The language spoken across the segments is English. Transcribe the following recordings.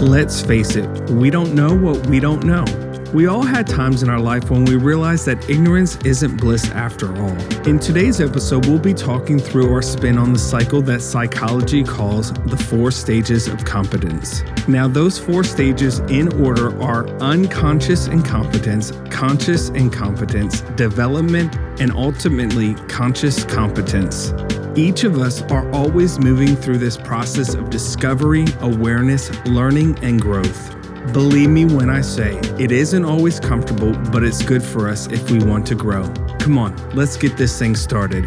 Let's face it, we don't know what we don't know. We all had times in our life when we realized that ignorance isn't bliss after all. In today's episode, we'll be talking through our spin on the cycle that psychology calls the four stages of competence. Now, those four stages in order are unconscious incompetence, conscious incompetence, development, and ultimately conscious competence. Each of us are always moving through this process of discovery, awareness, learning, and growth. Believe me when I say it isn't always comfortable, but it's good for us if we want to grow. Come on, let's get this thing started.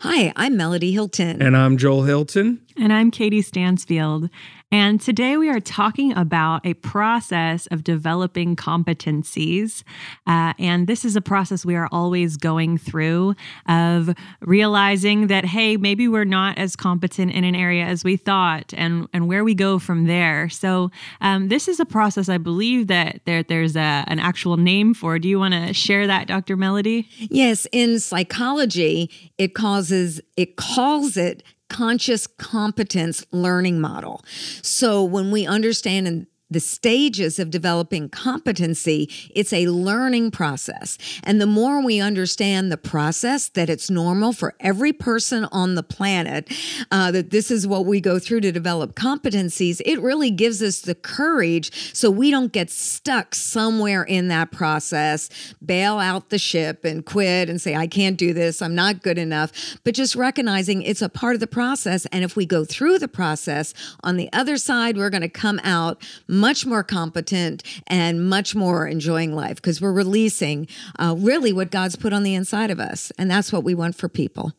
Hi, I'm Melody Hilton. And I'm Joel Hilton. And I'm Katie Stansfield. And today we are talking about a process of developing competencies. Uh, and this is a process we are always going through of realizing that, hey, maybe we're not as competent in an area as we thought and, and where we go from there. So, um, this is a process I believe that there, there's a, an actual name for. Do you want to share that, Dr. Melody? Yes, in psychology, it causes it calls it conscious competence learning model. So when we understand and the stages of developing competency, it's a learning process. And the more we understand the process, that it's normal for every person on the planet, uh, that this is what we go through to develop competencies, it really gives us the courage so we don't get stuck somewhere in that process, bail out the ship and quit and say, I can't do this, I'm not good enough. But just recognizing it's a part of the process. And if we go through the process, on the other side, we're going to come out much more competent and much more enjoying life because we're releasing uh, really what God's put on the inside of us. And that's what we want for people.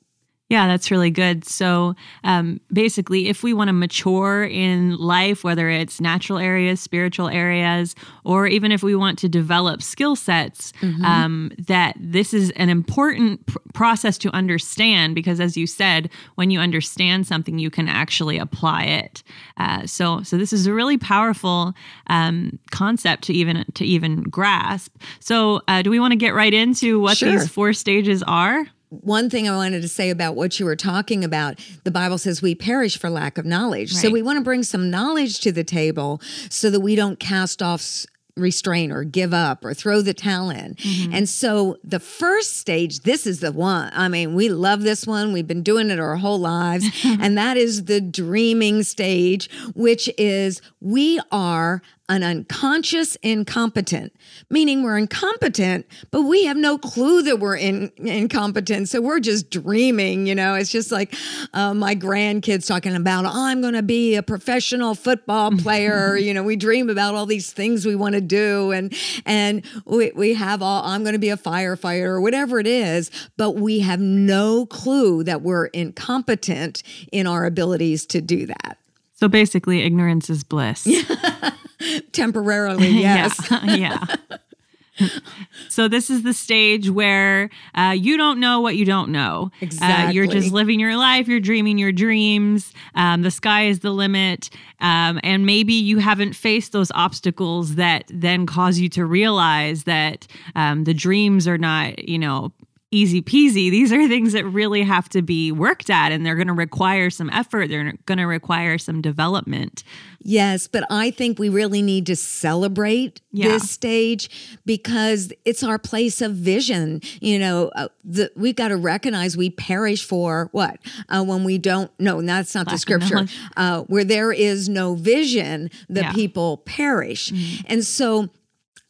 Yeah, that's really good. So um, basically, if we want to mature in life, whether it's natural areas, spiritual areas, or even if we want to develop skill sets, mm-hmm. um, that this is an important pr- process to understand because, as you said, when you understand something, you can actually apply it. Uh, so, so this is a really powerful um, concept to even to even grasp. So, uh, do we want to get right into what sure. these four stages are? One thing I wanted to say about what you were talking about, the Bible says we perish for lack of knowledge. Right. So we want to bring some knowledge to the table so that we don't cast off restrain or give up or throw the towel in. Mm-hmm. And so the first stage, this is the one. I mean, we love this one. We've been doing it our whole lives. and that is the dreaming stage, which is we are an unconscious incompetent, meaning we're incompetent, but we have no clue that we're in, incompetent. So we're just dreaming, you know. It's just like uh, my grandkids talking about, oh, I'm going to be a professional football player. you know, we dream about all these things we want to do, and and we, we have all, I'm going to be a firefighter or whatever it is, but we have no clue that we're incompetent in our abilities to do that. So basically, ignorance is bliss. Temporarily, yes. yeah. yeah. so this is the stage where uh, you don't know what you don't know. Exactly. Uh, you're just living your life. You're dreaming your dreams. Um, the sky is the limit, um, and maybe you haven't faced those obstacles that then cause you to realize that um, the dreams are not, you know, easy peasy. These are things that really have to be worked at and they're going to require some effort. They're going to require some development. Yes, but I think we really need to celebrate yeah. this stage because it's our place of vision. You know, uh, the, we've got to recognize we perish for what? Uh, when we don't, no, that's not Lack the scripture. Uh, where there is no vision, the yeah. people perish. Mm-hmm. And so,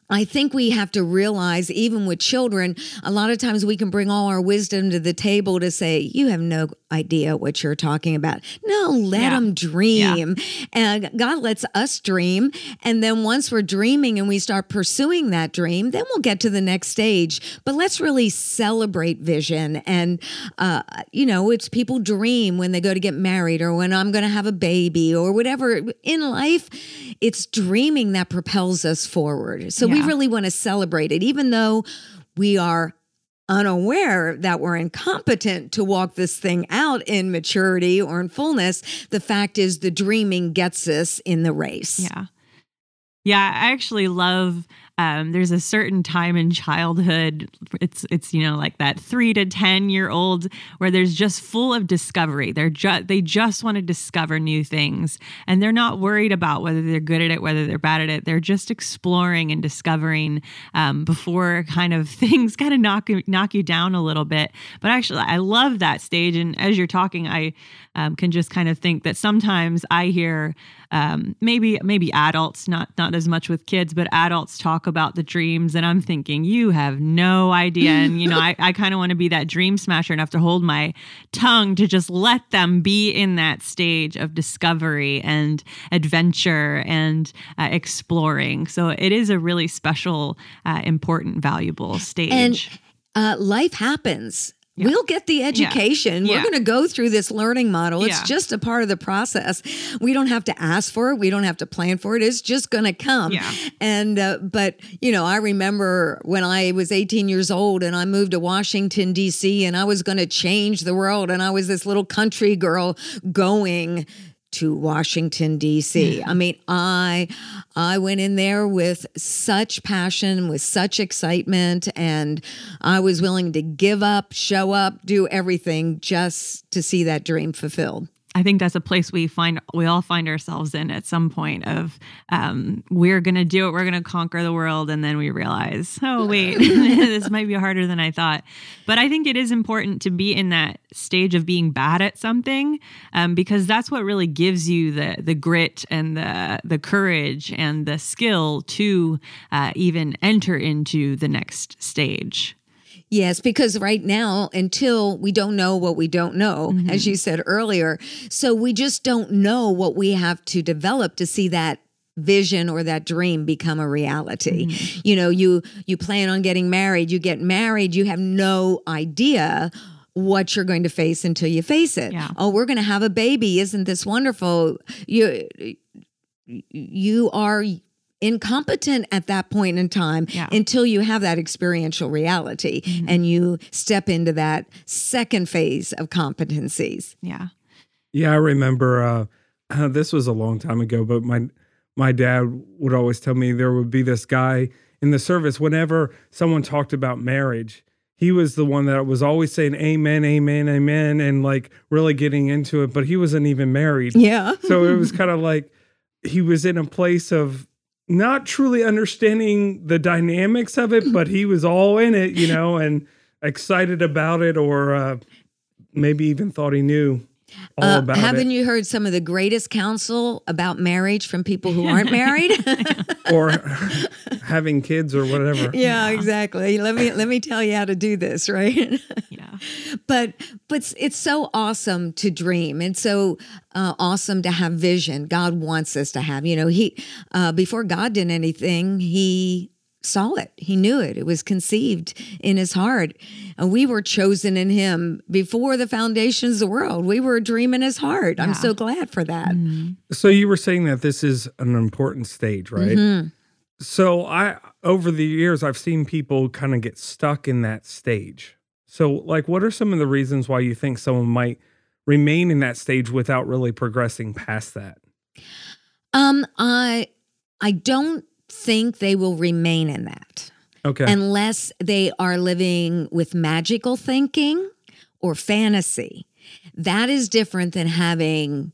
I think we have to realize, even with children, a lot of times we can bring all our wisdom to the table to say, You have no idea what you're talking about. No, let yeah. them dream. Yeah. And God lets us dream. And then once we're dreaming and we start pursuing that dream, then we'll get to the next stage. But let's really celebrate vision. And, uh, you know, it's people dream when they go to get married or when I'm going to have a baby or whatever in life. It's dreaming that propels us forward. So yeah. We really want to celebrate it, even though we are unaware that we're incompetent to walk this thing out in maturity or in fullness, the fact is the dreaming gets us in the race. Yeah. Yeah, I actually love um, there's a certain time in childhood. It's it's you know like that three to ten year old where there's just full of discovery. They're just they just want to discover new things, and they're not worried about whether they're good at it, whether they're bad at it. They're just exploring and discovering um, before kind of things kind of knock knock you down a little bit. But actually, I love that stage, and as you're talking, I um, can just kind of think that sometimes I hear um, maybe maybe adults, not not as much with kids, but adults talk about the dreams, and I'm thinking you have no idea. And you know, I, I kind of want to be that dream smasher enough to hold my tongue to just let them be in that stage of discovery and adventure and uh, exploring. So it is a really special, uh, important, valuable stage. And uh, life happens yeah. We'll get the education. Yeah. We're yeah. going to go through this learning model. It's just a part of the process. We don't have to ask for it. We don't have to plan for it. It's just going to come. And, uh, but, you know, I remember when I was 18 years old and I moved to Washington, D.C., and I was going to change the world. And I was this little country girl going to Washington D.C. I mean, I I went in there with such passion, with such excitement, and I was willing to give up, show up, do everything just to see that dream fulfilled. I think that's a place we find we all find ourselves in at some point of um, we're gonna do it, we're gonna conquer the world, and then we realize, oh wait, this might be harder than I thought. But I think it is important to be in that stage of being bad at something um, because that's what really gives you the the grit and the the courage and the skill to uh, even enter into the next stage. Yes, because right now, until we don't know what we don't know, mm-hmm. as you said earlier, so we just don't know what we have to develop to see that vision or that dream become a reality. Mm-hmm. You know, you you plan on getting married, you get married, you have no idea what you're going to face until you face it. Yeah. Oh, we're going to have a baby. Isn't this wonderful? You you are incompetent at that point in time yeah. until you have that experiential reality mm-hmm. and you step into that second phase of competencies. Yeah. Yeah, I remember uh, uh, this was a long time ago, but my my dad would always tell me there would be this guy in the service whenever someone talked about marriage he was the one that was always saying amen amen amen and like really getting into it but he wasn't even married yeah so it was kind of like he was in a place of not truly understanding the dynamics of it, but he was all in it, you know, and excited about it, or uh, maybe even thought he knew uh, about haven't it. you heard some of the greatest counsel about marriage from people who aren't married or having kids or whatever? Yeah, exactly. Let me let me tell you how to do this, right? yeah. But but it's so awesome to dream and so uh, awesome to have vision. God wants us to have. You know, he uh, before God did anything, he saw it. He knew it. It was conceived in his heart. And we were chosen in him before the foundations of the world. We were a dream in his heart. Yeah. I'm so glad for that. Mm-hmm. So you were saying that this is an important stage, right? Mm-hmm. So I over the years I've seen people kind of get stuck in that stage. So like what are some of the reasons why you think someone might remain in that stage without really progressing past that? Um I I don't think they will remain in that. Okay. Unless they are living with magical thinking or fantasy. That is different than having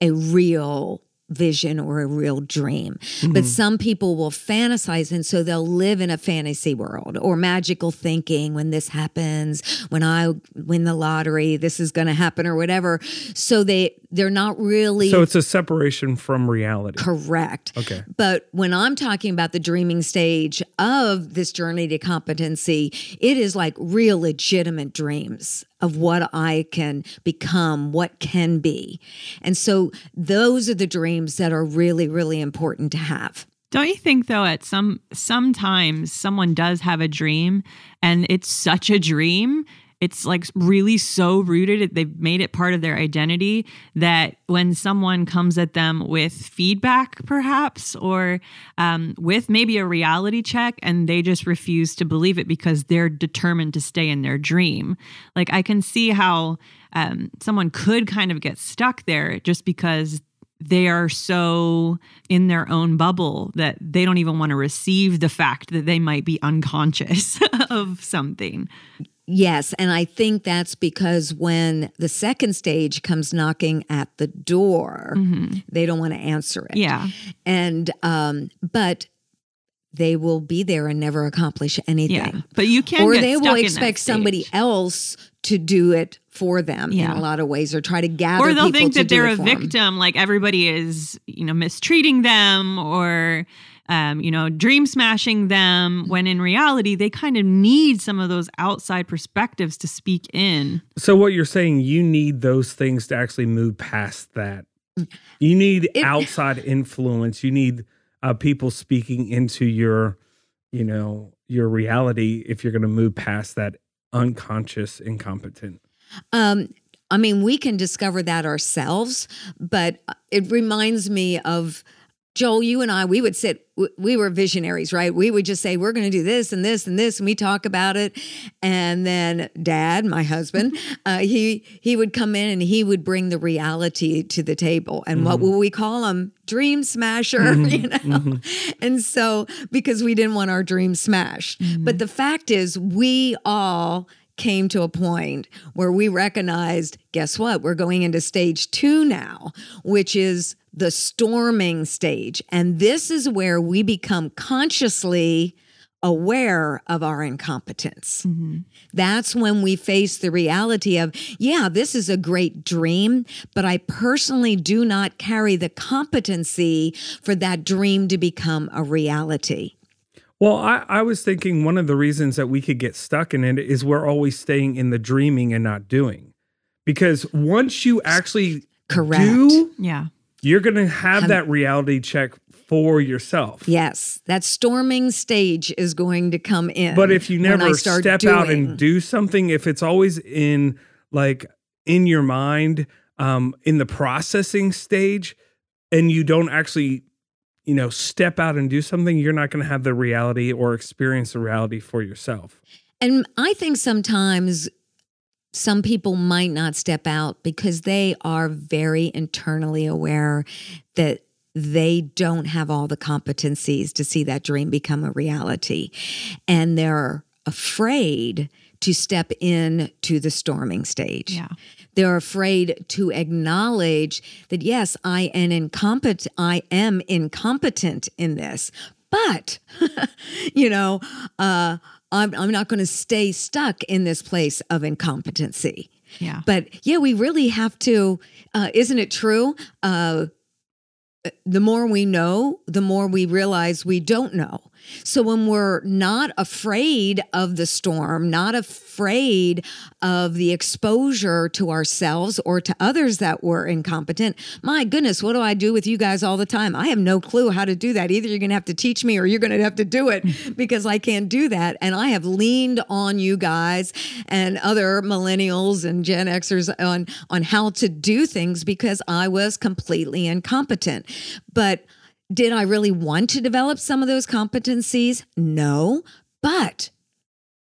a real vision or a real dream. Mm-hmm. But some people will fantasize and so they'll live in a fantasy world or magical thinking when this happens, when I win the lottery, this is going to happen or whatever. So they they're not really So it's a separation from reality. Correct. Okay. But when I'm talking about the dreaming stage of this journey to competency, it is like real legitimate dreams of what I can become, what can be. And so those are the dreams that are really, really important to have. Don't you think though at some sometimes someone does have a dream and it's such a dream it's like really so rooted they've made it part of their identity that when someone comes at them with feedback perhaps or um, with maybe a reality check and they just refuse to believe it because they're determined to stay in their dream. Like i can see how um, someone could kind of get stuck there just because they are so in their own bubble that they don't even want to receive the fact that they might be unconscious of something. Yes, and I think that's because when the second stage comes knocking at the door, mm-hmm. they don't want to answer it. Yeah. And um but they will be there and never accomplish anything. Yeah, but you can, or they will expect somebody else to do it for them yeah. in a lot of ways, or try to gather. Or they'll think that they're a victim, them. like everybody is, you know, mistreating them or. Um, you know, dream smashing them when in reality they kind of need some of those outside perspectives to speak in. So, what you're saying, you need those things to actually move past that. You need it, outside influence. You need uh, people speaking into your, you know, your reality if you're going to move past that unconscious incompetent? Um, I mean, we can discover that ourselves, but it reminds me of Joel, you and I, we would sit, we were visionaries, right? We would just say, we're going to do this and this and this, and we talk about it. And then dad, my husband, uh, he he would come in and he would bring the reality to the table. And mm-hmm. what will we call him? Dream smasher, mm-hmm. you know? Mm-hmm. And so, because we didn't want our dreams smashed. Mm-hmm. But the fact is, we all came to a point where we recognized guess what? We're going into stage two now, which is the storming stage. And this is where we become consciously aware of our incompetence. Mm-hmm. That's when we face the reality of, yeah, this is a great dream, but I personally do not carry the competency for that dream to become a reality. Well, I, I was thinking one of the reasons that we could get stuck in it is we're always staying in the dreaming and not doing. Because once you actually Correct. do, yeah, you're going to have that reality check for yourself. Yes, that storming stage is going to come in. But if you never step doing. out and do something, if it's always in like in your mind, um, in the processing stage, and you don't actually you know, step out and do something, you're not going to have the reality or experience the reality for yourself. And I think sometimes some people might not step out because they are very internally aware that they don't have all the competencies to see that dream become a reality. And they're afraid to step in to the storming stage. Yeah. They're afraid to acknowledge that yes, I am incompetent I am incompetent in this. But you know, uh I'm, I'm not going to stay stuck in this place of incompetency. Yeah. But yeah, we really have to, uh, isn't it true? Uh, the more we know, the more we realize we don't know. So when we're not afraid of the storm, not afraid of the exposure to ourselves or to others that were incompetent, my goodness, what do I do with you guys all the time? I have no clue how to do that. Either you're going to have to teach me or you're going to have to do it hmm. because I can't do that. And I have leaned on you guys and other millennials and Gen Xers on on how to do things because I was completely incompetent. But did I really want to develop some of those competencies? No, but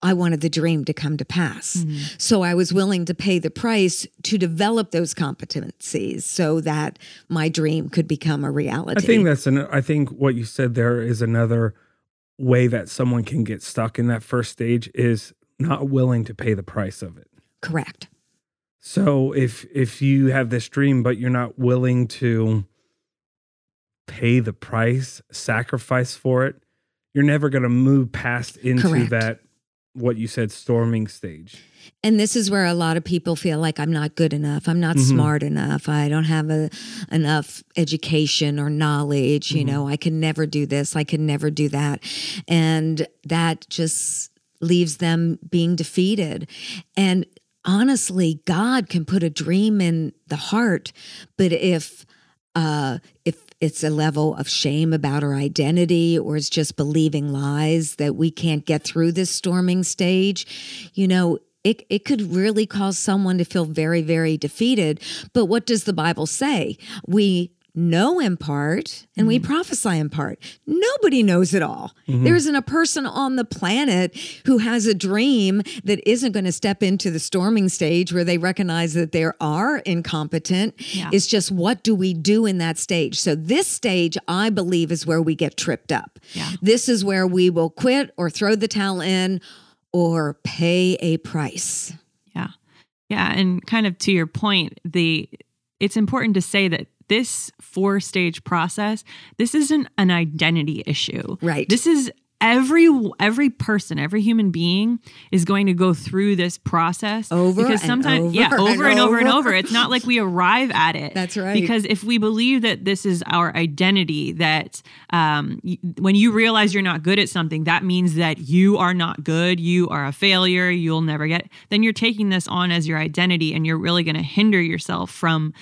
I wanted the dream to come to pass. Mm-hmm. So I was willing to pay the price to develop those competencies so that my dream could become a reality. I think that's an I think what you said there is another way that someone can get stuck in that first stage is not willing to pay the price of it. Correct. So if if you have this dream but you're not willing to pay the price, sacrifice for it, you're never going to move past into Correct. that what you said storming stage. And this is where a lot of people feel like I'm not good enough. I'm not mm-hmm. smart enough. I don't have a, enough education or knowledge. Mm-hmm. You know, I can never do this. I can never do that. And that just leaves them being defeated. And honestly, God can put a dream in the heart, but if uh, if it's a level of shame about our identity or it's just believing lies that we can't get through this storming stage, you know, it, it could really cause someone to feel very, very defeated. But what does the Bible say? We know in part and we mm. prophesy in part. Nobody knows it all. Mm-hmm. There isn't a person on the planet who has a dream that isn't going to step into the storming stage where they recognize that they are incompetent. Yeah. It's just what do we do in that stage? So, this stage, I believe, is where we get tripped up. Yeah. This is where we will quit or throw the towel in or pay a price. Yeah. Yeah. And kind of to your point, the it's important to say that this four stage process, this isn't an identity issue. Right. This is every every person every human being is going to go through this process Over because and sometimes over yeah and over and over and over. over it's not like we arrive at it That's right. because if we believe that this is our identity that um, y- when you realize you're not good at something that means that you are not good you are a failure you'll never get then you're taking this on as your identity and you're really going to hinder yourself from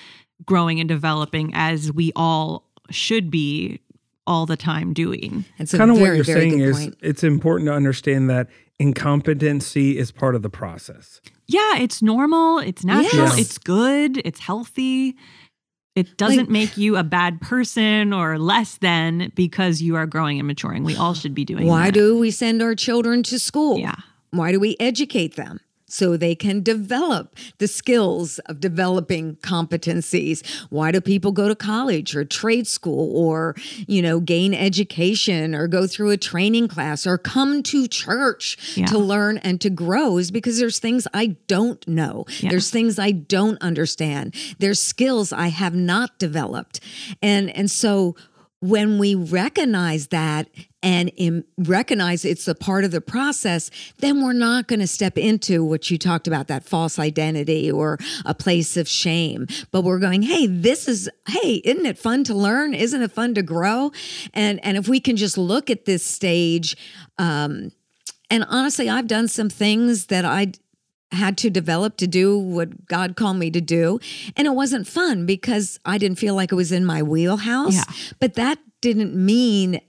growing and developing as we all should be all the time doing It's kind of what you're saying is point. it's important to understand that incompetency is part of the process. yeah, it's normal, it's natural, Yes. it's good, it's healthy. It doesn't Like- make you a bad person or less than because you are growing and maturing. We all should be doing Why that. do we send our children to school? Yeah. Why do we educate them? So they can develop the skills of developing competencies. Why do people go to college or trade school or, you know, gain education or go through a training class or come to church Yeah. to learn and to grow? Is because there's things I don't know. Yeah. There's things I don't understand. There's skills I have not developed. And and so when we recognize that and im- recognize it's a part of the process, then we're not going to step into what you talked about that false identity or a place of shame. But we're going, hey, this is, hey, isn't it fun to learn? Isn't it fun to grow? And and if we can just look at this stage, um, and honestly, I've done some things that I had to develop to do what God called me to do. And it wasn't fun because I didn't feel like it was in my wheelhouse. Yeah. But that didn't mean,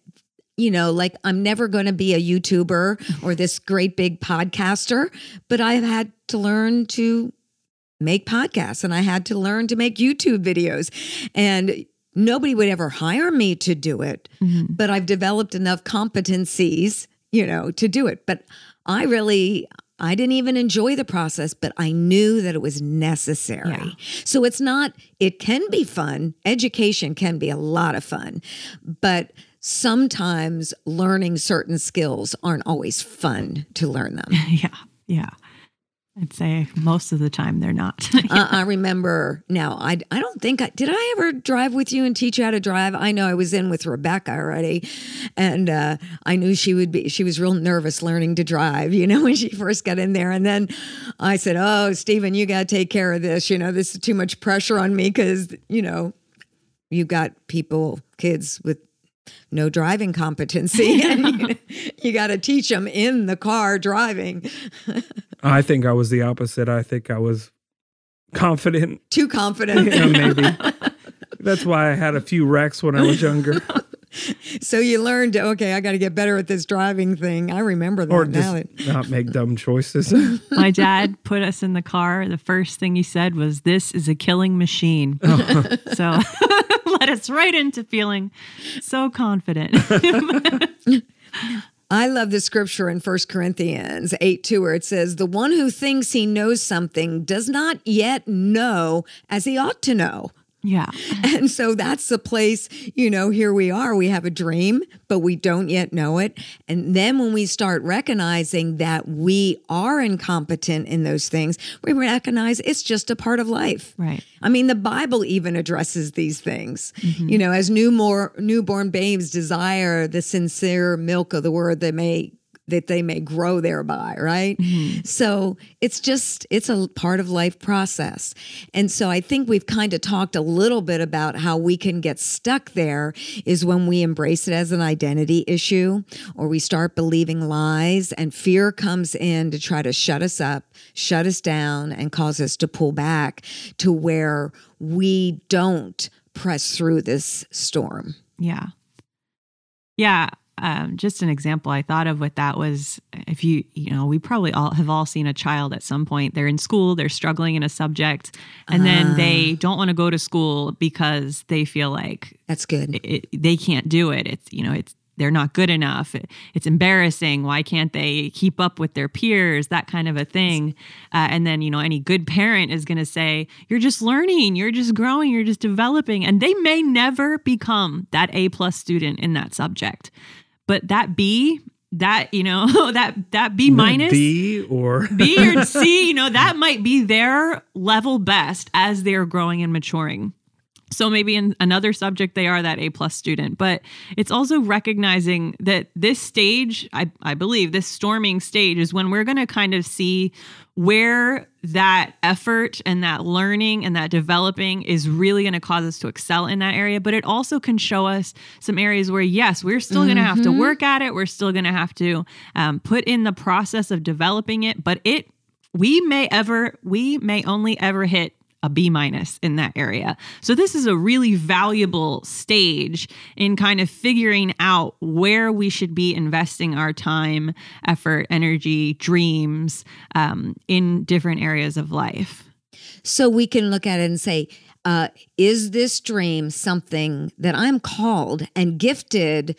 you know, like I'm never going to be a YouTuber or this great big podcaster, but I've had to learn to make podcasts and I had to learn to make YouTube videos. And nobody would ever hire me to do it, mm-hmm. but I've developed enough competencies, you know, to do it. But I really I didn't even enjoy the process, but I knew that it was necessary. Yeah. So it's not it can be fun. Education can be a lot of fun, but sometimes learning certain skills aren't always fun to learn them. yeah. Yeah. I'd say most of the time they're not. uh, I remember now. I I don't think I did. I ever drive with you and teach you how to drive. I know I was in with Rebecca already, and uh, I knew she would be. She was real nervous learning to drive. You know when she first got in there, and then I said, "Oh, Stephen, you got to take care of this. You know this is too much pressure on me because you know you got people, kids with." No driving competency, and you, you got to teach them in the car driving. I think I was the opposite. I think I was confident. Too confident. Yeah, maybe. That's why I had a few wrecks when I was younger. So you learned, okay, I got to get better at this driving thing. I remember that or now. just not make dumb choices. My dad put us in the car. The first thing he said was, This is a killing machine. so let us right into feeling so confident. I love the scripture in 1 Corinthians 8 2, where it says, The one who thinks he knows something does not yet know as he ought to know. Yeah. And so that's the place, you know, here we are. We have a dream, but we don't yet know it. And then when we start recognizing that we are incompetent in those things, we recognize it's just a part of life. Right. I mean, the Bible even addresses these things. Mm-hmm. You know, as new more newborn babes desire the sincere milk of the word that may that they may grow thereby, right? Mm-hmm. So it's just it's a part of life process. And so I think we've kind of talked a little bit about how we can get stuck there is when we embrace it as an identity issue or we start believing lies and fear comes in to try to shut us up, shut us down and cause us to pull back to where we don't press through this storm. Yeah. Yeah. Um, just an example I thought of with that was if you, you know, we probably all have all seen a child at some point. They're in school, they're struggling in a subject, and uh, then they ah. don't want to go to school because they feel like that's good. It, they can't do it. It's, you know, it's they're not good enough. It's embarrassing. Why can't they keep up with their peers? That kind of a thing. Uh, and then, you know, any good parent is going to say, You're just learning, you're just growing, you're just developing. And they may never become that A plus student in that subject. But that B, that you know that that B minus B or B or C, you know that might be their level best as they're growing and maturing. So maybe in another subject they are that A plus student, but it's also recognizing that this stage, I, I believe, this storming stage is when we're going to kind of see where that effort and that learning and that developing is really going to cause us to excel in that area. But it also can show us some areas where, yes, we're still mm-hmm. going to have to mm-hmm. work at it. We're still going to have to um, put in the process of developing it, but it we may ever we may only ever hit a B minus in that area. So this is a really valuable stage in kind of figuring out where we should be investing our time, effort, energy, dreams um, in different areas of life. So we can look at it and say, uh, is this dream something that I'm called and gifted?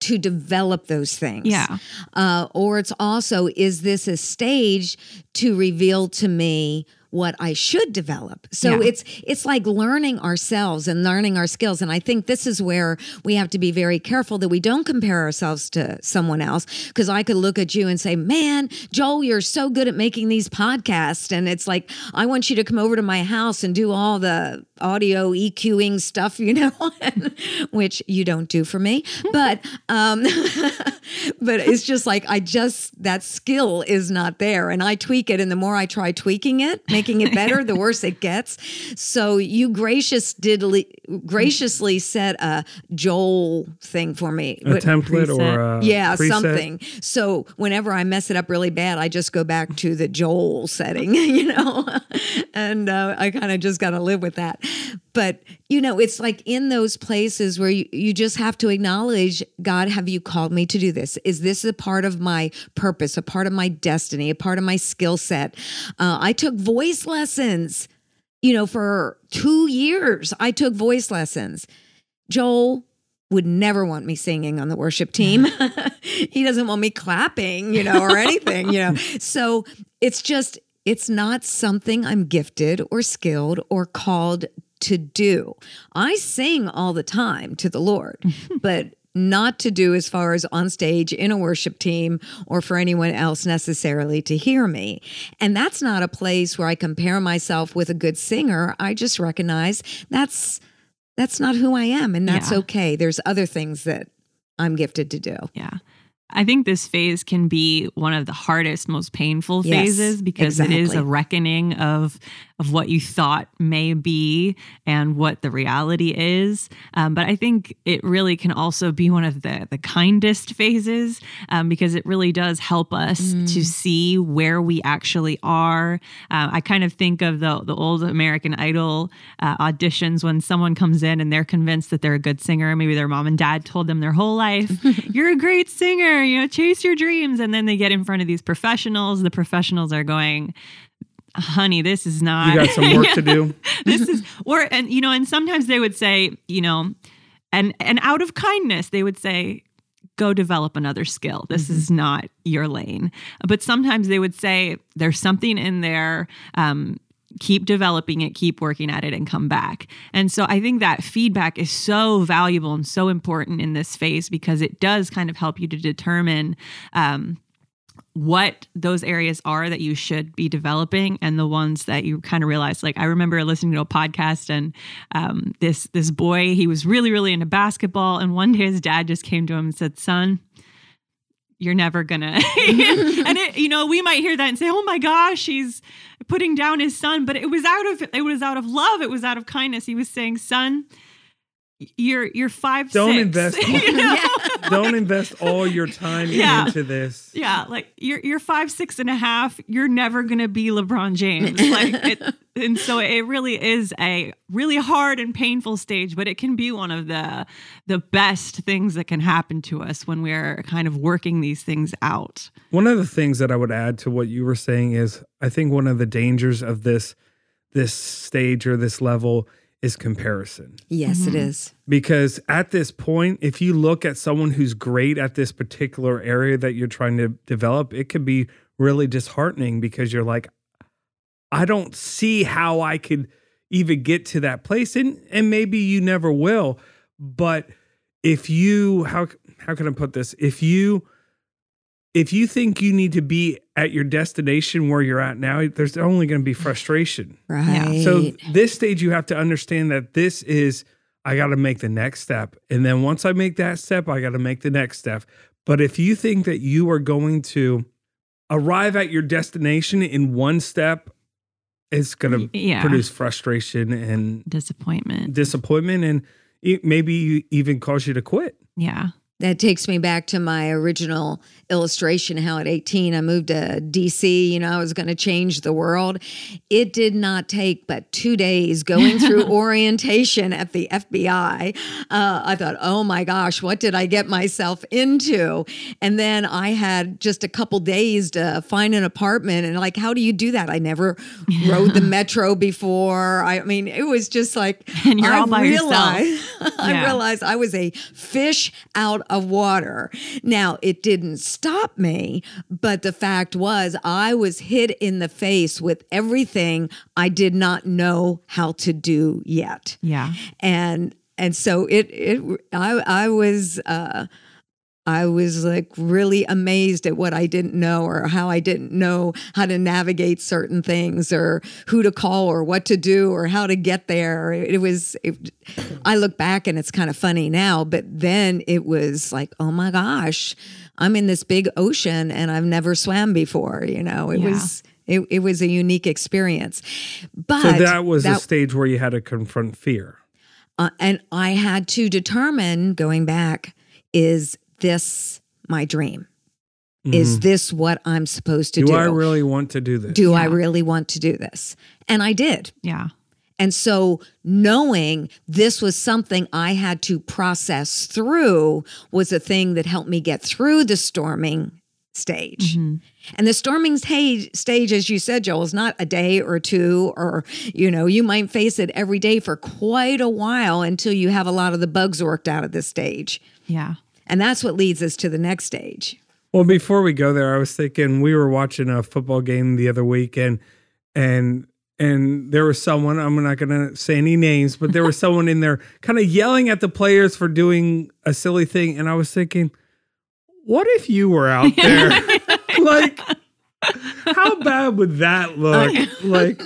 to develop those things. Yeah. Uh, or it's also, is this a stage to reveal to me what I should develop. So yeah. it's it's like learning ourselves and learning our skills and I think this is where we have to be very careful that we don't compare ourselves to someone else because I could look at you and say, "Man, Joel, you're so good at making these podcasts." And it's like, "I want you to come over to my house and do all the audio EQing stuff, you know, which you don't do for me." But um but it's just like I just that skill is not there and I tweak it and the more I try tweaking it, making it better, the worse it gets. So you gracious did graciously set a Joel thing for me, a template preset. or a yeah, preset. something. So whenever I mess it up really bad, I just go back to the Joel setting, you know, and uh, I kind of just got to live with that. But you know, it's like in those places where you, you just have to acknowledge, God, have you called me to do this? Is this a part of my purpose, a part of my destiny, a part of my skill set? Uh, I took voice lessons, you know, for two years. I took voice lessons. Joel would never want me singing on the worship team. he doesn't want me clapping, you know, or anything, you know. So it's just, it's not something I'm gifted or skilled or called to do. I sing all the time to the Lord, but not to do as far as on stage in a worship team or for anyone else necessarily to hear me. And that's not a place where I compare myself with a good singer. I just recognize that's that's not who I am and that's yeah. okay. There's other things that I'm gifted to do. Yeah. I think this phase can be one of the hardest, most painful yes, phases because exactly. it is a reckoning of of what you thought may be and what the reality is. Um, but I think it really can also be one of the the kindest phases um, because it really does help us mm. to see where we actually are. Uh, I kind of think of the the old American Idol uh, auditions when someone comes in and they're convinced that they're a good singer. Maybe their mom and dad told them their whole life, "You're a great singer. You know, chase your dreams." And then they get in front of these professionals. The professionals are going honey, this is not. You got some work yeah, to do. this is, or and you know, and sometimes they would say, you know, and and out of kindness, they would say, go develop another skill. This mm-hmm. is not your lane. But sometimes they would say, there's something in there. Um, keep developing it, keep working at it, and come back. And so I think that feedback is so valuable and so important in this phase because it does kind of help you to determine. Um, what those areas are that you should be developing and the ones that you kind of realize like i remember listening to a podcast and um, this this boy he was really really into basketball and one day his dad just came to him and said son you're never gonna and it you know we might hear that and say oh my gosh he's putting down his son but it was out of it was out of love it was out of kindness. He was saying son you're you're five Don't six, invest all- you know? Don't invest all your time Yeah. into this. Yeah, like you're you're five six and a half. You're never gonna be LeBron James. Like, it, and so it really is a really hard and painful stage, but it can be one of the the best things that can happen to us when we're kind of working these things out. One of the things that I would add to what you were saying is I think one of the dangers of this this stage or this level is comparison. Yes, it mm-hmm. is. Because at this point, if you look at someone who's great at this particular area that you're trying to develop, it could be really disheartening because you're like, I don't see how I could even get to that place. And and maybe you never will. But if you how how can I put this? If you if you think you need to be at your destination where you're at now, there's only going to be frustration. Right. So this stage, you have to understand that this is I got to make the next step, and then once I make that step, I got to make the next step. But if you think that you are going to arrive at your destination in one step, it's going to Yeah. produce frustration and Disappointment. disappointment, and it maybe even cause you to quit. Yeah. That takes me back to my original illustration how at 18 I moved to DC. You know, I was going to change the world. It did not take but two days going through orientation at the FBI. Uh, I thought, oh my gosh, what did I get myself into? And then I had just a couple days to find an apartment. And like, how do you do that? I never rode the metro before. I mean, it was just like, And you're I all by yourself. realized- I realized I was a fish out of water. Now, it didn't stop me, but the fact was I was hit in the face with everything I did not know how to do yet. Yeah. And and so it it I I was uh I was like really amazed at what I didn't know or how I didn't know how to navigate certain things or who to call or what to do or how to get there. It, was, it, I look back and it's kind of funny now, but then it was like, oh my gosh, I'm in this big ocean and I've never swam before. You know, it Yeah. was. It, it was a unique experience, but So that was a stage where you had to confront fear. uh, and I had to determine going back is this my dream? Is this what I'm supposed to Mm-hmm. Do do? I really want to do this? do I really want to do this? And I did. Yeah. And so knowing this was something I had to process through was a thing that helped me get through the storming stage. And the storming stage, stage, as you said, Joel, is not a day or two, or, you know, you might face it every day for quite a while until you have a lot of the bugs worked out of this stage. Yeah. And that's what leads us to the next stage. Well, before we go there, I was thinking we were watching a football game the other week, and and and there was someone. I'm not going to say any names, but there was someone in there kind of yelling at the players for doing a silly thing, and I was thinking, what if you were out there? like, how bad would that look? like,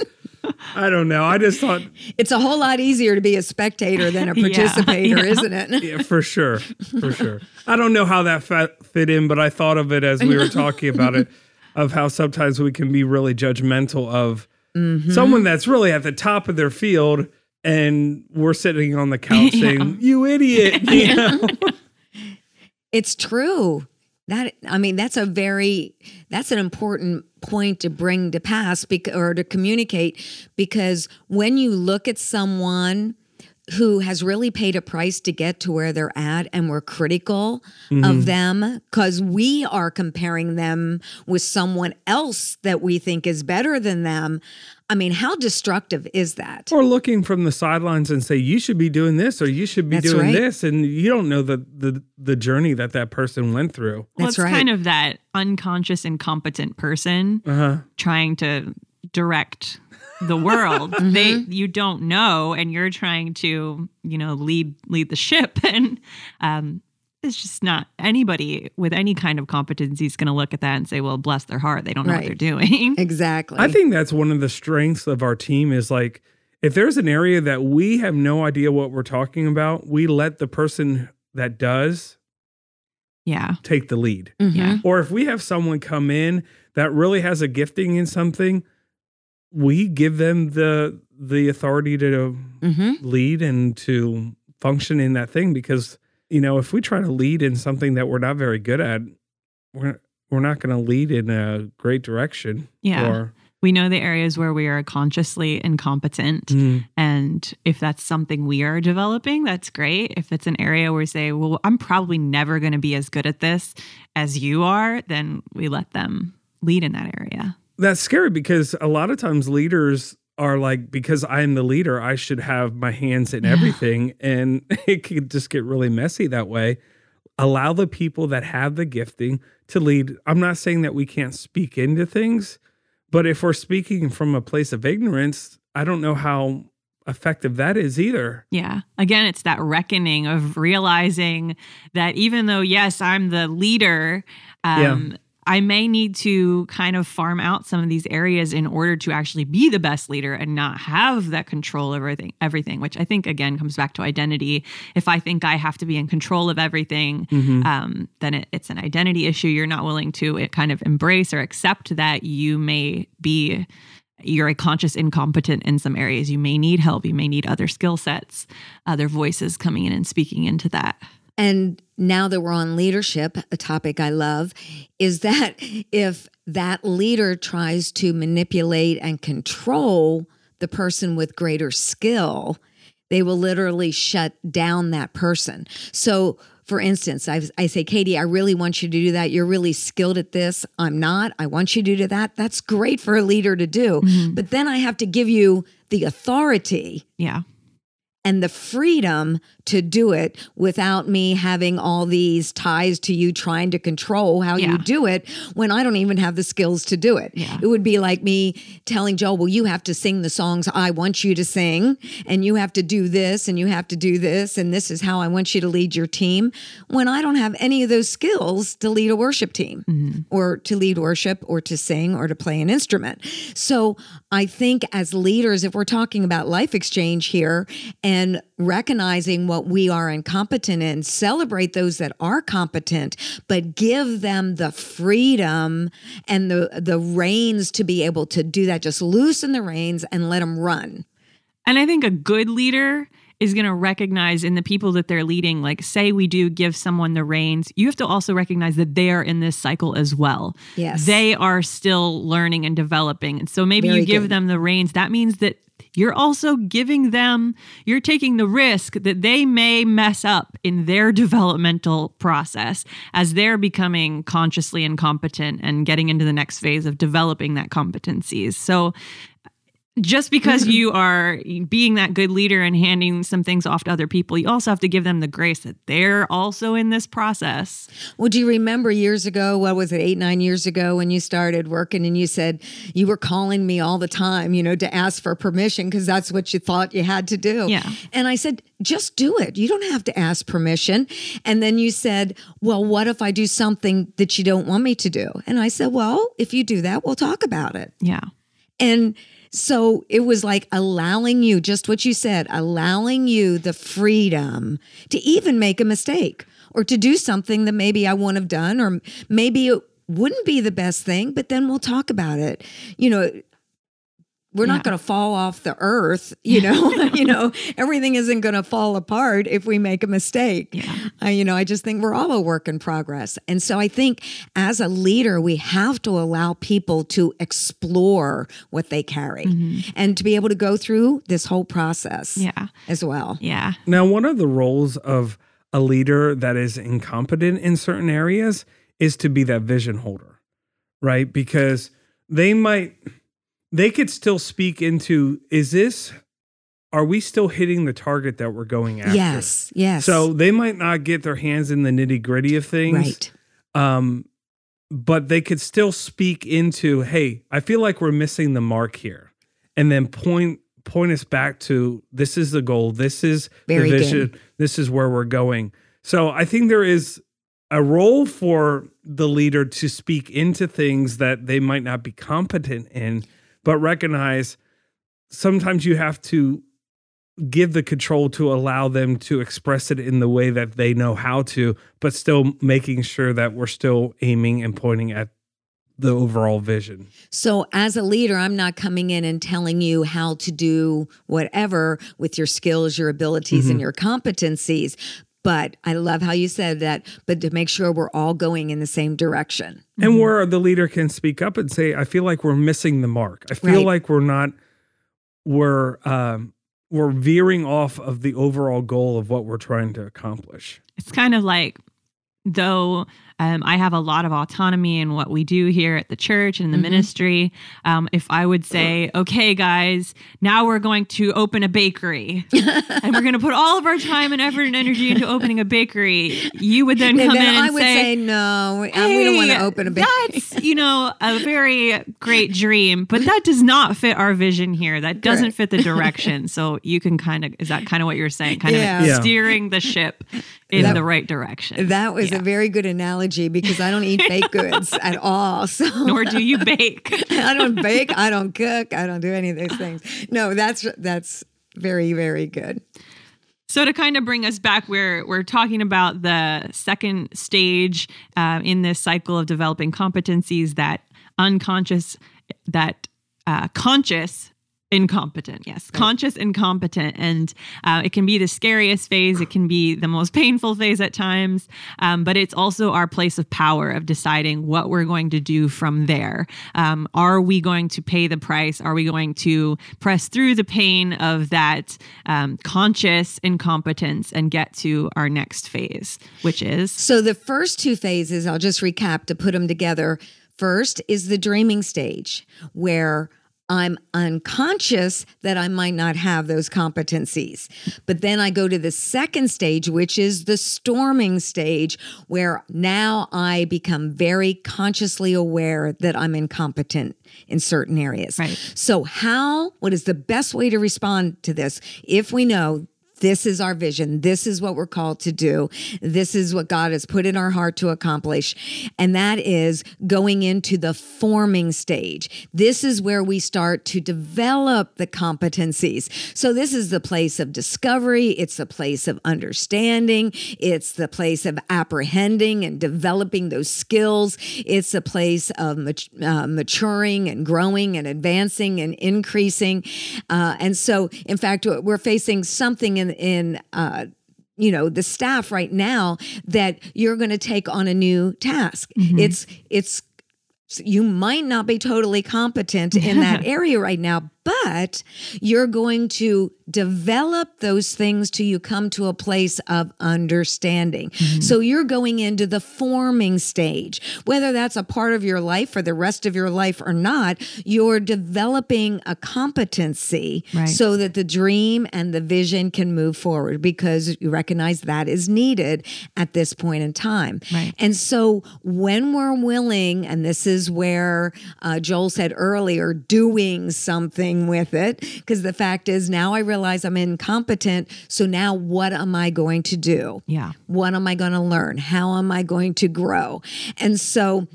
I don't know. I just thought, It's a whole lot easier to be a spectator than a participator, yeah. isn't it? yeah, for sure, for sure. I don't know how that fit in, but I thought of it as we were talking about it, of how sometimes we can be really judgmental of mm-hmm. someone that's really at the top of their field, and we're sitting on the couch saying, "You idiot!" You know? It's true. That I mean, that's a very that's an important point to bring to pass bec- or to communicate because when you look at someone who has really paid a price to get to where they're at and we're critical of mm-hmm. them because we are comparing them with someone else that we think is better than them. I mean, how destructive is that? or looking from the sidelines and say, "You should be doing this," or "You should be That's doing right. this," and you don't know the the the journey that that person went through. Well, That's it's right. kind of that unconscious, incompetent person Uh huh. trying to direct the world. They you don't know, and you're trying to you know lead lead the ship, and um, it's just not anybody with any kind of competency is going to look at that and say, "Well, bless their heart, they don't know what they're doing." Exactly. I think that's one of the strengths of our team is like if there's an area that we have no idea what we're talking about, we let the person that does yeah, take the lead. Mhm. yeah, Or if we have someone come in that really has a gifting in something, we give them the the authority to Mhm. lead and to function in that thing because you know if we try to lead in something that we're not very good at we're we're not going to lead in a great direction yeah. or, we know the areas where we are consciously incompetent Mm. and if that's something we are developing that's great. If it's an area where we say well i'm probably never going to be as good at this as you are then we let them lead in that area. That's scary because a lot of times leaders are like because i'm the leader i should have my hands in Yeah. everything and it could just get really messy that way allow the people that have the gifting to lead i'm not saying that we can't speak into things but if we're speaking from a place of ignorance i don't know how effective that is either Yeah. Again, it's that reckoning of realizing that even though, yes, I'm the leader, um, I may need to kind of farm out some of these areas in order to actually be the best leader and not have that control over everything, everything which I think, again, comes back to identity. If I think I have to be in control of everything, Mm-hmm. um, then it, it's an identity issue. You're not willing to it kind of embrace or accept that you may be you're a conscious incompetent in some areas. You may need help. You may need other skill sets, other voices coming in and speaking into that. And now that we're on leadership, a topic I love, is that if that leader tries to manipulate and control the person with greater skill, they will literally shut down that person. So, for instance, I, I say, Katie, I really want you to do that. You're really skilled at this. I'm not. I want you to do that. That's great for a leader to do. Mm-hmm. But then I have to give you the authority Yeah. And the freedom to do it without me having all these ties to you trying to control how Yeah. you do it when I don't even have the skills to do it. Yeah. It would be like me telling Joel, well, you have to sing the songs I want you to sing, and you have to do this, and you have to do this, and this is how I want you to lead your team when I don't have any of those skills to lead a worship team mm-hmm. or to lead worship or to sing or to play an instrument. So I think as leaders, if we're talking about life exchange here and recognizing what we are incompetent in, celebrate those that are competent, but give them the freedom and the the reins to be able to do that. Just loosen the reins and let them run. And I think a good leader is going to recognize in the people that they're leading, like, say we do give someone the reins, you have to also recognize that they are in this cycle as well. Yes. They are still learning and developing. And so maybe Very you give good. them the reins. That means that you're also giving them, you're taking the risk that they may mess up in their developmental process as they're becoming consciously incompetent and getting into the next phase of developing that competencies. So just because mm-hmm. you are being that good leader and handing some things off to other people, you also have to give them the grace that they're also in this process. Well, do you remember years ago, what was it, eight, nine years ago, when you started working and you said you were calling me all the time, you know, to ask for permission because that's what you thought you had to do? Yeah. And I said, just do it. You don't have to ask permission. And then you said, well, what if I do something that you don't want me to do? And I said, well, if you do that, we'll talk about it. Yeah. And so it was like allowing you, just what you said, allowing you the freedom to even make a mistake or to do something that maybe I wouldn't have done, or maybe it wouldn't be the best thing, but then we'll talk about it. You know, we're Yeah. not going to fall off the earth, you know. you know, everything isn't going to fall apart if we make a mistake. Yeah. Uh, you know, I just think we're all a work in progress. And so I think as a leader, we have to allow people to explore what they carry and to be able to go through this whole process Yeah. as well. Yeah. Now, one of the roles of a leader that is incompetent in certain areas is to be that vision holder, right? Because they might, they could still speak into, is this, are we still hitting the target that we're going after? Yes, yes. So they might not get their hands in the nitty gritty of things. right. Um, but they could still speak into, hey, I feel like we're missing the mark here. And then point point us back to this is the goal, this is Very the good. vision, this is where we're going. So I think there is a role for the leader to speak into things that they might not be competent in, but recognize sometimes you have to give the control to allow them to express it in the way that they know how to, but still making sure that we're still aiming and pointing at the overall vision. So, as a leader, I'm not coming in and telling you how to do whatever with your skills, your abilities, mm-hmm. and your competencies. But I love how you said that, but to make sure we're all going in the same direction. And mm-hmm. where the leader can speak up and say, I feel like we're missing the mark. I feel right. like we're not, we're, um, we're veering off of the overall goal of what we're trying to accomplish. It's kind of like though um, I have a lot of autonomy in what we do here at the church and in the mm-hmm. ministry. Um, if I would say, okay, guys, now we're going to open a bakery and we're going to put all of our time and effort and energy into opening a bakery, you would then come then in and would say, say no, hey, we don't want to open a bakery. That's, you know, a very great dream, but that does not fit our vision here. That doesn't fit the direction. So you can kind of, is that kind of what you're saying? Kind yeah. of yeah. steering the ship in that, the right direction. That was yeah. a very good analogy because I don't eat baked goods at all. So nor do you bake. I don't bake. I don't cook. I don't do any of those things. No, that's that's very very good. So to kind of bring us back, we're we're talking about the second stage uh, in this cycle of developing competencies that unconscious that uh, conscious incompetent. Yes right. conscious incompetent and uh, it can be the scariest phase it can be the most painful phase at times um, but it's also our place of power of deciding what we're going to do from there. Um, are we going to pay the price? Are we going to press through the pain of that um, conscious incompetence and get to our next phase which is? So the first two phases i'll just recap to put them together. First is the dreaming stage where I'm unconscious that I might not have those competencies. But then I go to the second stage, which is the storming stage, where now I become very consciously aware that I'm incompetent in certain areas. Right. So, how, what is the best way to respond to this? If we know this is our vision. This is what we're called to do. This is what God has put in our heart to accomplish. And that is going into the forming stage. This is where we start to develop the competencies. So, this is the place of discovery, it's the place of understanding, it's the place of apprehending and developing those skills, it's a place of uh, maturing and growing and advancing and increasing. Uh, and so, in fact, we're facing something in in uh, you know the staff right now that you're going to take on a new task. Mm-hmm. It's it's you might not be totally competent in that area right now, but you're going to develop those things till you come to a place of understanding. Mm-hmm. So you're going into the forming stage. Whether that's a part of your life for the rest of your life or not, you're developing a competency right. so that the dream and the vision can move forward because you recognize that is needed at this point in time. Right. And so when we're willing, and this is where uh, Joel said earlier, doing something with it because the fact is now I realize I'm incompetent. So now what am I going to do? Yeah. What am I going to learn? How am I going to grow? And so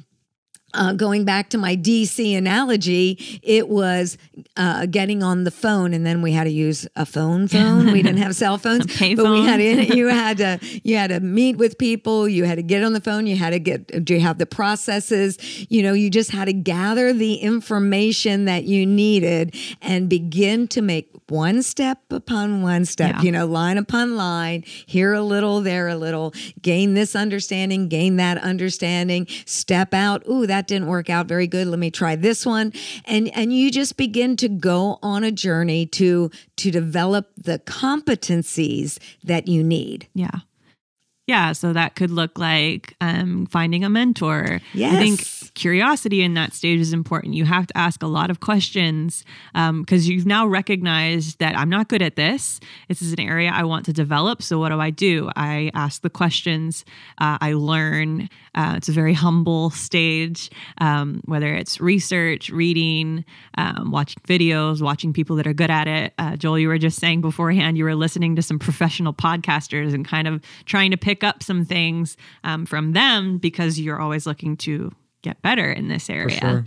uh, going back to my DC analogy, it was uh, getting on the phone, and then we had to use a phone. Phone. we didn't have cell phones, but we had to, you had to you had to meet with people. You had to get on the phone. You had to get. Do you have the processes? You know, you just had to gather the information that you needed and begin to make one step upon one step. Yeah. You know, line upon line. Here a little, there a little. Gain this understanding. Gain that understanding. Step out. Ooh, that that didn't work out very good. Let me try this one. And and you just begin to go on a journey to to develop the competencies that you need. Yeah. Yeah, so that could look like um, finding a mentor. Yes. I think curiosity in that stage is important. You have to ask a lot of questions because um, you've now recognized that I'm not good at this. This is an area I want to develop. So, what do I do? I ask the questions, uh, I learn. Uh, it's a very humble stage, um, whether it's research, reading, um, watching videos, watching people that are good at it. Uh, Joel, you were just saying beforehand, you were listening to some professional podcasters and kind of trying to pick pick up some things um, from them because you're always looking to get better in this area.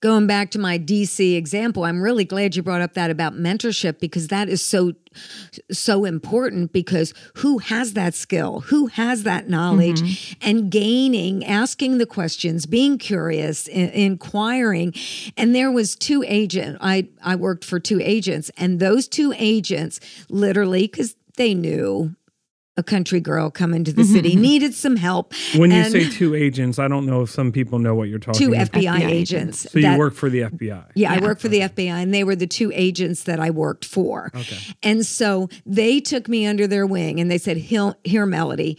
going back to my DC example, I'm really glad you brought up that about mentorship because that is so so important because who has that skill who has that knowledge mm-hmm. and gaining asking the questions being curious I- inquiring and there was two agent i i worked for two agents and those two agents literally because they knew a country girl coming to the mm-hmm. city needed some help. When you say two agents, I don't know if some people know what you're talking. Two about. FBI, FBI agents. So that, you work for the FBI. Yeah, yeah. I work for the FBI, and they were the two agents that I worked for. Okay. And so they took me under their wing, and they said, "Here, Melody."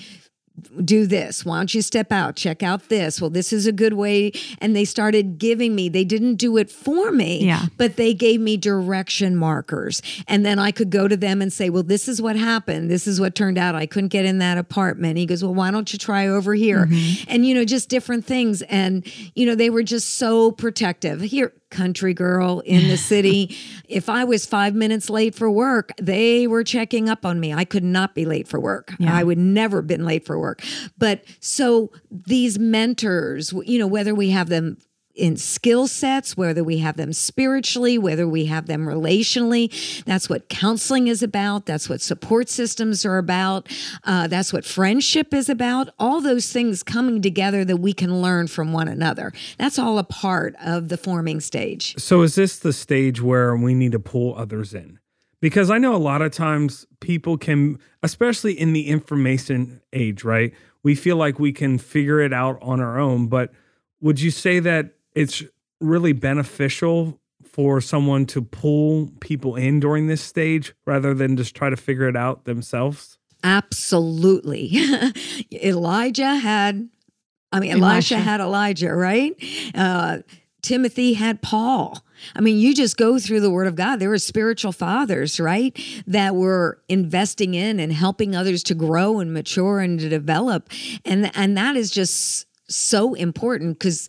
Do this. Why don't you step out? Check out this. Well, this is a good way. And they started giving me, they didn't do it for me, yeah. but they gave me direction markers. And then I could go to them and say, Well, this is what happened. This is what turned out. I couldn't get in that apartment. He goes, Well, why don't you try over here? Mm-hmm. And, you know, just different things. And, you know, they were just so protective. Here, country girl in the city. if I was five minutes late for work, they were checking up on me. I could not be late for work. Yeah. I would never been late for work. But so these mentors, you know, whether we have them in skill sets, whether we have them spiritually, whether we have them relationally. That's what counseling is about. That's what support systems are about. Uh, that's what friendship is about. All those things coming together that we can learn from one another. That's all a part of the forming stage. So, is this the stage where we need to pull others in? Because I know a lot of times people can, especially in the information age, right? We feel like we can figure it out on our own. But would you say that it's really beneficial for someone to pull people in during this stage rather than just try to figure it out themselves? Absolutely. Elijah had, I mean, Elisha, Elisha had Elijah, right? Uh, Timothy had Paul. I mean, you just go through the Word of God. There were spiritual fathers, right, that were investing in and helping others to grow and mature and to develop, and and that is just so important because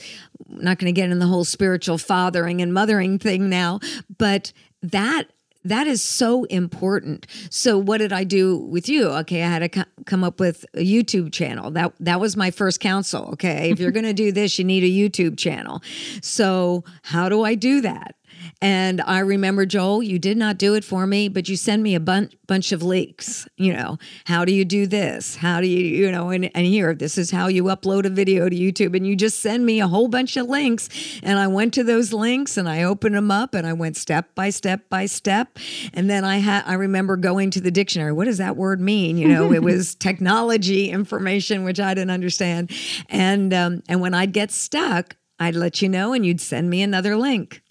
not going to get in the whole spiritual fathering and mothering thing now, but that that is so important. So what did I do with you? Okay, I had to come up with a YouTube channel. That that was my first counsel. Okay, if you're going to do this, you need a YouTube channel. So how do I do that? And I remember, Joel, you did not do it for me, but you send me a bunch bunch of links. You know, how do you do this? How do you, you know, and, and here, this is how you upload a video to YouTube. And you just send me a whole bunch of links. And I went to those links and I opened them up and I went step by step by step. And then I had I remember going to the dictionary. What does that word mean? You know, it was technology information, which I didn't understand. And um, and when I'd get stuck, I'd let you know and you'd send me another link.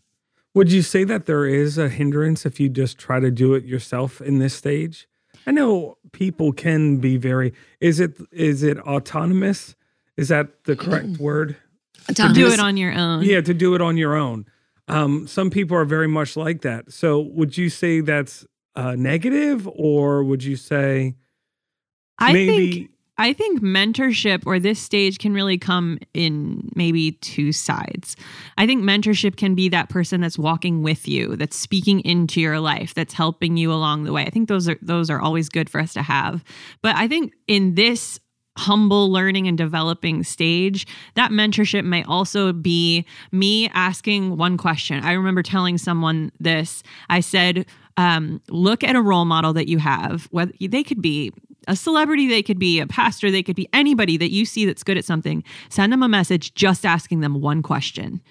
Would you say that there is a hindrance if you just try to do it yourself in this stage? I know people can be very is it is it autonomous? Is that the correct word? Autonomous. To do it on your own. Yeah, to do it on your own. Um, some people are very much like that. So would you say that's uh, negative or would you say I maybe think I think mentorship or this stage can really come in maybe two sides. I think mentorship can be that person that's walking with you, that's speaking into your life, that's helping you along the way. I think those are those are always good for us to have. But I think in this humble learning and developing stage, that mentorship might also be me asking one question. I remember telling someone this. I said, um, look at a role model that you have. Whether they could be a celebrity, they could be a pastor, they could be anybody that you see that's good at something. Send them a message just asking them one question.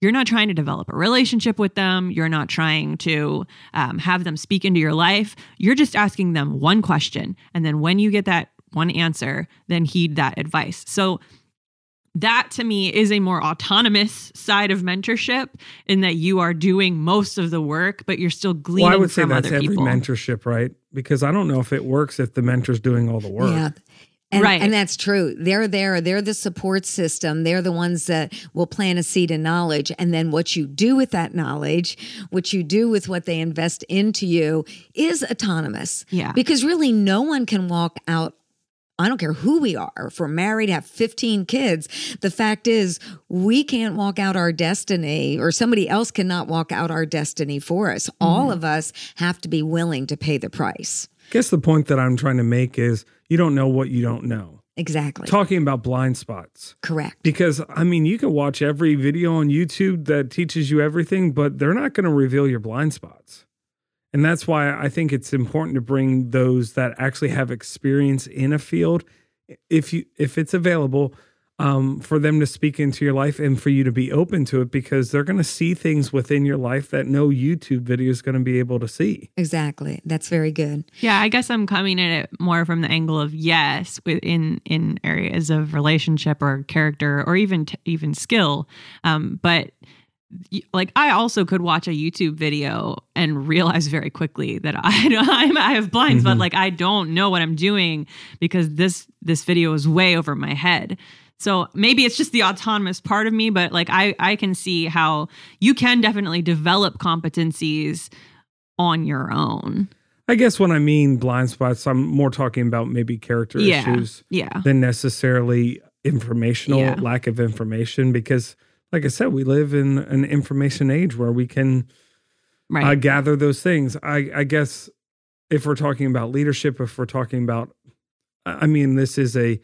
You're not trying to develop a relationship with them. You're not trying to um, have them speak into your life. You're just asking them one question. And then when you get that one answer, then heed that advice. So that to me is a more autonomous side of mentorship in that you are doing most of the work, but you're still gleaning well, I would say that's every people. mentorship, right? Because I don't know if it works if the mentor's doing all the work. Yeah. And, right. and that's true. They're there. They're the support system. They're the ones that will plant a seed of knowledge. And then what you do with that knowledge, what you do with what they invest into you is autonomous. Yeah. Because really, no one can walk out I don't care who we are, if we're married, have 15 kids. The fact is, we can't walk out our destiny, or somebody else cannot walk out our destiny for us. Mm-hmm. All of us have to be willing to pay the price. I guess the point that I'm trying to make is you don't know what you don't know. Exactly. talking about blind spots. Correct. Because I mean, you can watch every video on YouTube that teaches you everything, but they're not going to reveal your blind spots. And that's why I think it's important to bring those that actually have experience in a field if you if it's available um, for them to speak into your life and for you to be open to it because they're going to see things within your life that no YouTube video is going to be able to see. Exactly. That's very good. Yeah, I guess I'm coming at it more from the angle of yes, within in areas of relationship or character or even t- even skill, um, but like I also could watch a YouTube video and realize very quickly that I I have blinds, mm-hmm. but like I don't know what I'm doing because this this video is way over my head. So maybe it's just the autonomous part of me, but like I I can see how you can definitely develop competencies on your own. I guess when I mean blind spots, I'm more talking about maybe character yeah, issues yeah. than necessarily informational yeah. lack of information because like I said, we live in an information age where we can right. uh, gather those things. I, I guess if we're talking about leadership, if we're talking about, I mean, this is a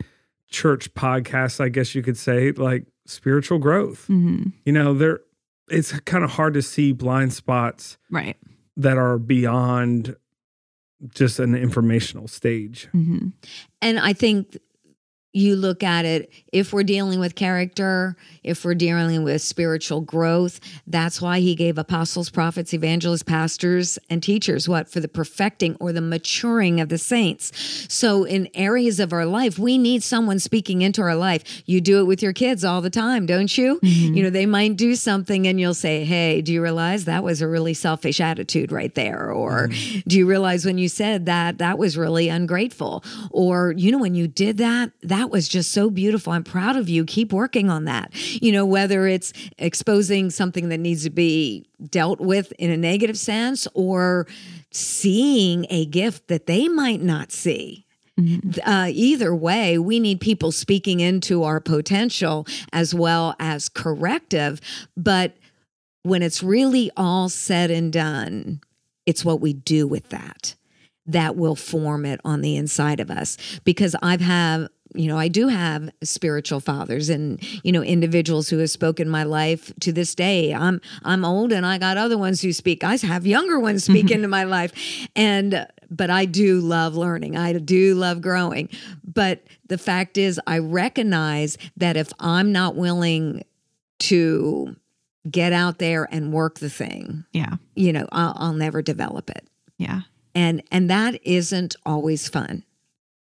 church podcast, I guess you could say, like spiritual growth. Mm-hmm. You know, there it's kind of hard to see blind spots, right, that are beyond just an informational stage. Mm-hmm. And I think you look at it if we're dealing with character if we're dealing with spiritual growth that's why he gave apostles prophets evangelists pastors and teachers what for the perfecting or the maturing of the saints. So in areas of our life we need someone speaking into our life. You do it with your kids all the time don't you? Mm-hmm. you know they might do something and you'll say hey do you realize that was a really selfish attitude right there? Or mm-hmm. do you realize when you said that that was really ungrateful? Or you know when you did that that that was just so beautiful. I'm proud of you. Keep working on that. You know, whether it's exposing something that needs to be dealt with in a negative sense or seeing a gift that they might not see. Mm-hmm. Uh, either way, we need people speaking into our potential as well as corrective. But when it's really all said and done, it's what we do with that that will form it on the inside of us. Because I've had you know, I do have spiritual fathers and, you know, individuals who have spoken my life to this day. I'm I'm old and I got other ones who speak. I have younger ones speak into my life. And but I do love learning. I do love growing. But the fact is I recognize that if I'm not willing to get out there and work the thing, yeah. You know, I'll, I'll never develop it. Yeah. And and that isn't always fun.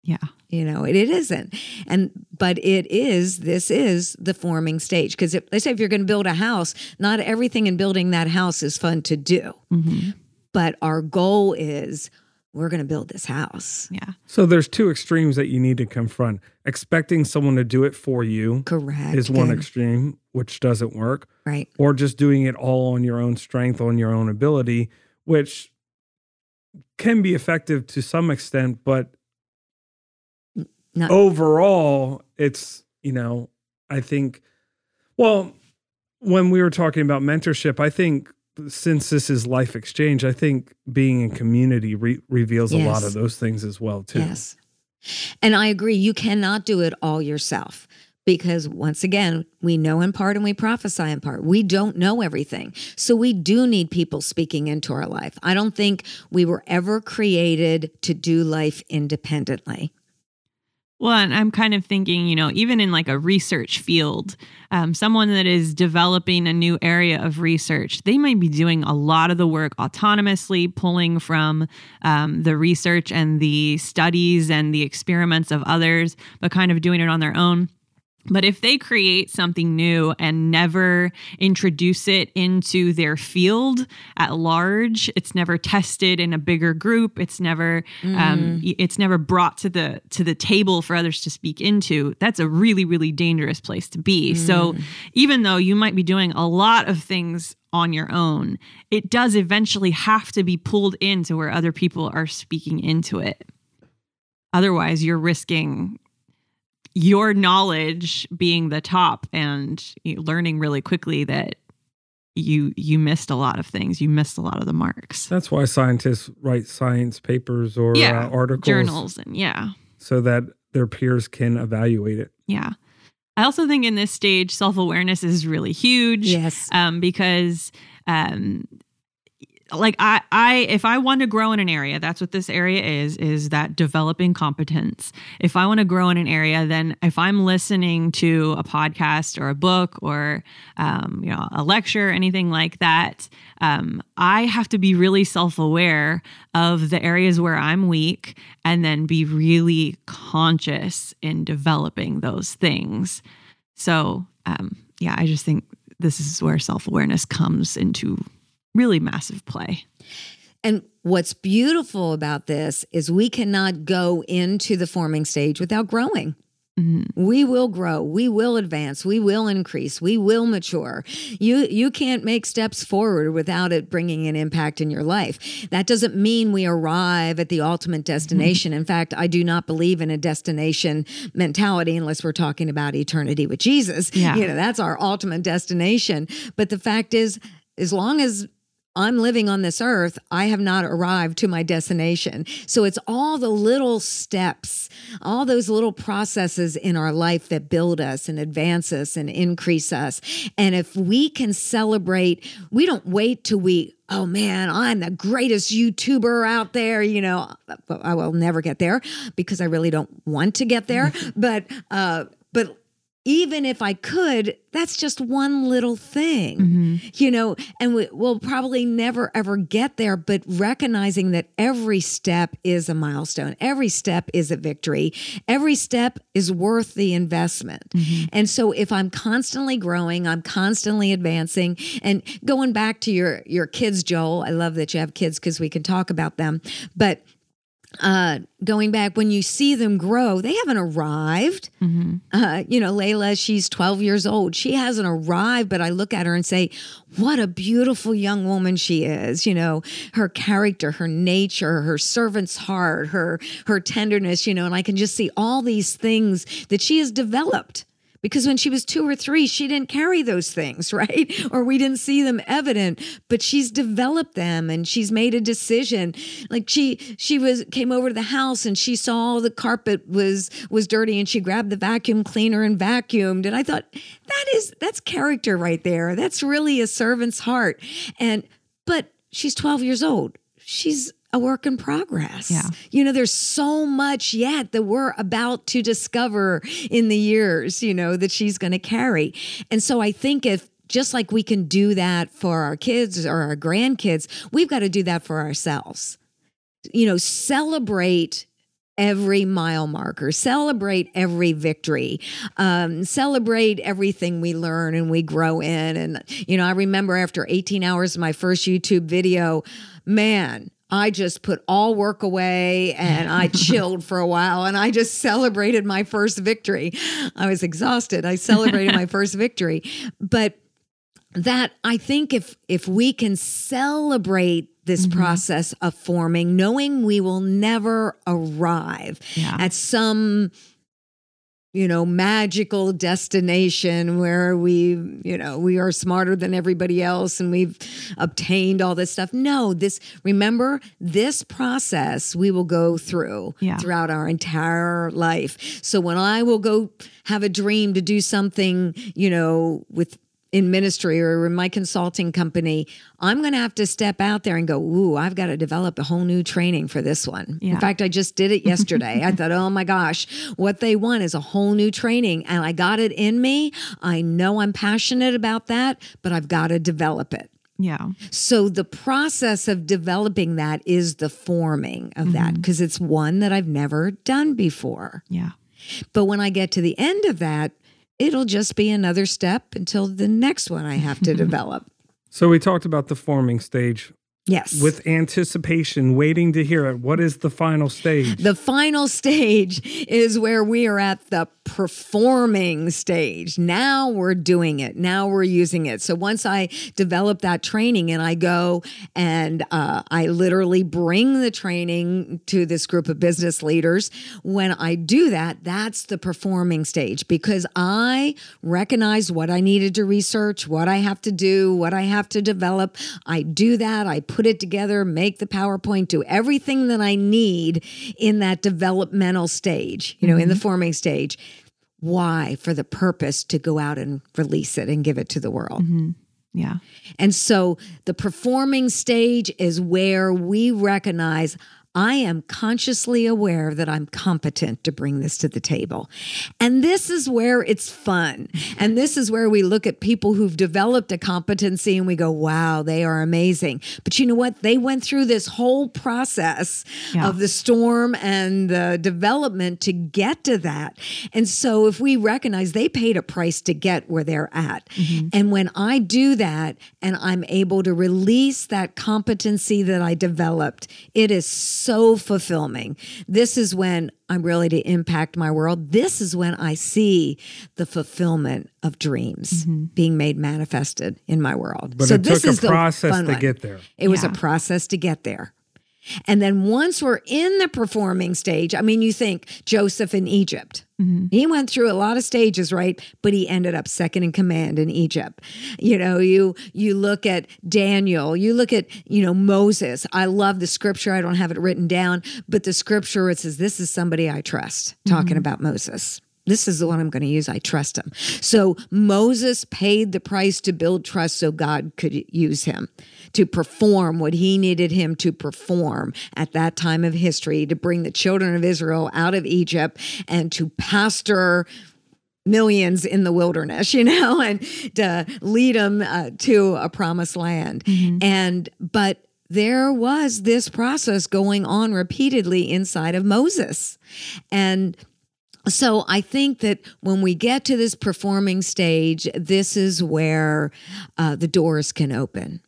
Yeah. You know, it, it isn't. And but it is, this is the forming stage. Because let's say if you're going to build a house, not everything in building that house is fun to do. Mm-hmm. But our goal is we're going to build this house. Yeah. So there's two extremes that you need to confront. Expecting someone to do it for you correct is one extreme which doesn't work. Right. Or just doing it all on your own strength, on your own ability, which can be effective to some extent, but not- overall, it's, you know, I think, well, when we were talking about mentorship, I think since this is life exchange, I think being in community re- reveals yes. a lot of those things as well, too. Yes. And I agree, you cannot do it all yourself because once again, we know in part and we prophesy in part. We don't know everything. So we do need people speaking into our life. I don't think we were ever created to do life independently. Well, and I'm kind of thinking, you know, even in like a research field, um, someone that is developing a new area of research, they might be doing a lot of the work autonomously, pulling from um, the research and the studies and the experiments of others, but kind of doing it on their own. But if they create something new and never introduce it into their field at large, it's never tested in a bigger group. It's never mm. um, it's never brought to the to the table for others to speak into. That's a really really dangerous place to be. Mm. So even though you might be doing a lot of things on your own, it does eventually have to be pulled into where other people are speaking into it. Otherwise, you're risking your knowledge being the top and learning really quickly that you you missed a lot of things you missed a lot of the marks that's why scientists write science papers or yeah, uh, articles journals and yeah so that their peers can evaluate it. Yeah. I also think in this stage, self awareness is really huge. Yes. Um, because um, like I, I if i want to grow in an area that's what this area is is that developing competence. If i want to grow in an area then if i'm listening to a podcast or a book or um, you know a lecture or anything like that um, i have to be really self-aware of the areas where i'm weak and then be really conscious in developing those things. So um, yeah i just think this is where self-awareness comes into really massive play. And what's beautiful about this is we cannot go into the forming stage without growing. Mm-hmm. We will grow, we will advance, we will increase, we will mature. You you can't make steps forward without it bringing an impact in your life. That doesn't mean we arrive at the ultimate destination. Mm-hmm. In fact, I do not believe in a destination mentality unless we're talking about eternity with Jesus. Yeah. You know, that's our ultimate destination. But the fact is as long as I'm living on this earth, I have not arrived to my destination. So it's all the little steps, all those little processes in our life that build us and advance us and increase us. And if we can celebrate, we don't wait till we oh man, I'm the greatest YouTuber out there. You know, I will never get there because I really don't want to get there. but, uh, but even if I could, that's just one little thing, mm-hmm. you know, and we, will probably never ever get there. But recognizing that every step is a milestone, every step is a victory, every step is worth the investment. Mm-hmm. And so, if I'm constantly growing, I'm constantly advancing, and going back to your your kids, Joel, I love that you have kids because we can talk about them, but uh, going back when you see them grow, they haven't arrived. Mm-hmm. Uh, you know, Layla, she's 12 years old. She hasn't arrived, but I look at her and say, what a beautiful young woman she is. You know, her character, her nature, her servant's heart, her her tenderness, you know, and I can just see all these things that she has developed because when she was two or three, she didn't carry those things, right? Or we didn't see them evident, but she's developed them and she's made a decision. Like she she was came over to the house and she saw the carpet was was dirty and she grabbed the vacuum cleaner and vacuumed. And I thought, that is that's character right there. That's really a servant's heart. And but she's 12 years old. She's a work in progress. Yeah. You know, there's so much yet that we're about to discover in the years, you know, that she's going to carry. And so I think if just like we can do that for our kids or our grandkids, we've got to do that for ourselves. You know, celebrate every mile marker, celebrate every victory, um, celebrate everything we learn and we grow in. And, you know, I remember after 18 hours of my first YouTube video, man, I just put all work away and I chilled for a while and I just celebrated my first victory. I was exhausted. I celebrated my first victory. But that I think if if we can celebrate this mm-hmm. process of forming knowing we will never arrive yeah. at some you know, magical destination where we, you know, we are smarter than everybody else and we've obtained all this stuff. No, this, remember, this process we will go through yeah. throughout our entire life. So when I will go have a dream to do something, you know, with in ministry or in my consulting company, I'm going to have to step out there and go, Ooh, I've got to develop a whole new training for this one. Yeah. In fact, I just did it yesterday. I thought, Oh my gosh, what they want is a whole new training. And I got it in me. I know I'm passionate about that, but I've got to develop it. Yeah. So the process of developing that is the forming of mm-hmm. that because it's one that I've never done before. Yeah. But when I get to the end of that, it'll just be another step until the next one I have to develop. So we talked about the forming stage. Yes. With anticipation, waiting to hear it. What is the final stage? The final stage is where we are at the performing stage. Now we're doing it. Now we're using it. So once I develop that training and I go and uh, I literally bring the training to this group of business leaders, when I do that, that's the performing stage because I recognize what I needed to research, what I have to do, what I have to develop. I do that. I put it together, make the PowerPoint, do everything that I need in that developmental stage, you know, mm-hmm. in the mm-hmm. forming stage. Why? For the purpose to go out and release it and give it to the world. Mm-hmm. Yeah. And so the performing stage is where we recognize I am consciously aware that I'm competent to bring this to the table. And this is where it's fun. And this is where we look at people who've developed a competency and we go, wow, they are amazing. But you know what? They went through this whole process yeah. of the storm and the development to get to that. And so if we recognize they paid a price to get where they're at. Mm-hmm. And when I do that and I'm able to release that competency that I developed, it is so fulfilling. This is when I'm really to impact my world. This is when I see the fulfillment of dreams mm-hmm. being made manifested in my world. But so it this took is a process to one. get there. It was a process to get there. And then once we're in the performing stage, I mean, you think Joseph in Egypt. Mm-hmm. He went through a lot of stages, right? But he ended up second in command in Egypt. You know, you you look at Daniel, you look at, you know, Moses. I love the scripture. I don't have it written down, but the scripture it says this is somebody I trust, talking mm-hmm. about Moses. This is the one I'm going to use. I trust him. So Moses paid the price to build trust so God could use him to perform what he needed him to perform at that time of history to bring the children of Israel out of Egypt and to pastor millions in the wilderness, you know, and to lead them uh, to a promised land. Mm-hmm. And, but there was this process going on repeatedly inside of Moses. And so I think that when we get to this performing stage, this is where uh, the doors can open.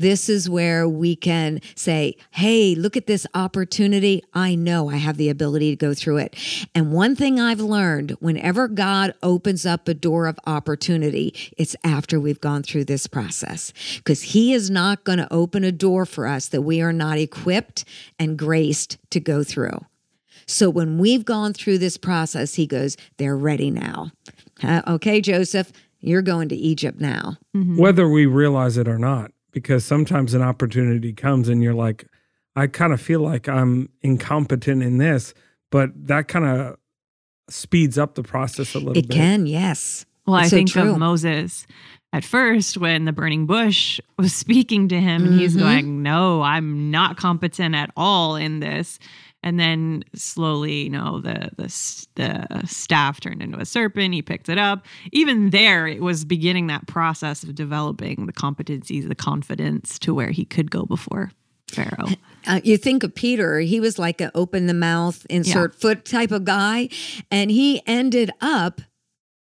This is where we can say, hey, look at this opportunity. I know I have the ability to go through it. And one thing I've learned whenever God opens up a door of opportunity, it's after we've gone through this process because He is not going to open a door for us that we are not equipped and graced to go through. So when we've gone through this process, He goes, they're ready now. Uh, okay, Joseph, you're going to Egypt now. Mm-hmm. Whether we realize it or not because sometimes an opportunity comes and you're like, I kind of feel like I'm incompetent in this, but that kind of speeds up the process a little it bit. It can, yes. Well, it's I so think true. of Moses at first when the burning bush was speaking to him and mm-hmm. he's going, No, I'm not competent at all in this and then slowly you know the the the staff turned into a serpent. He picked it up. Even there it was beginning that process of developing the competencies the confidence to where he could go before pharaoh. Uh, you think of peter. He was like an open the mouth insert yeah. foot type of guy. And he ended up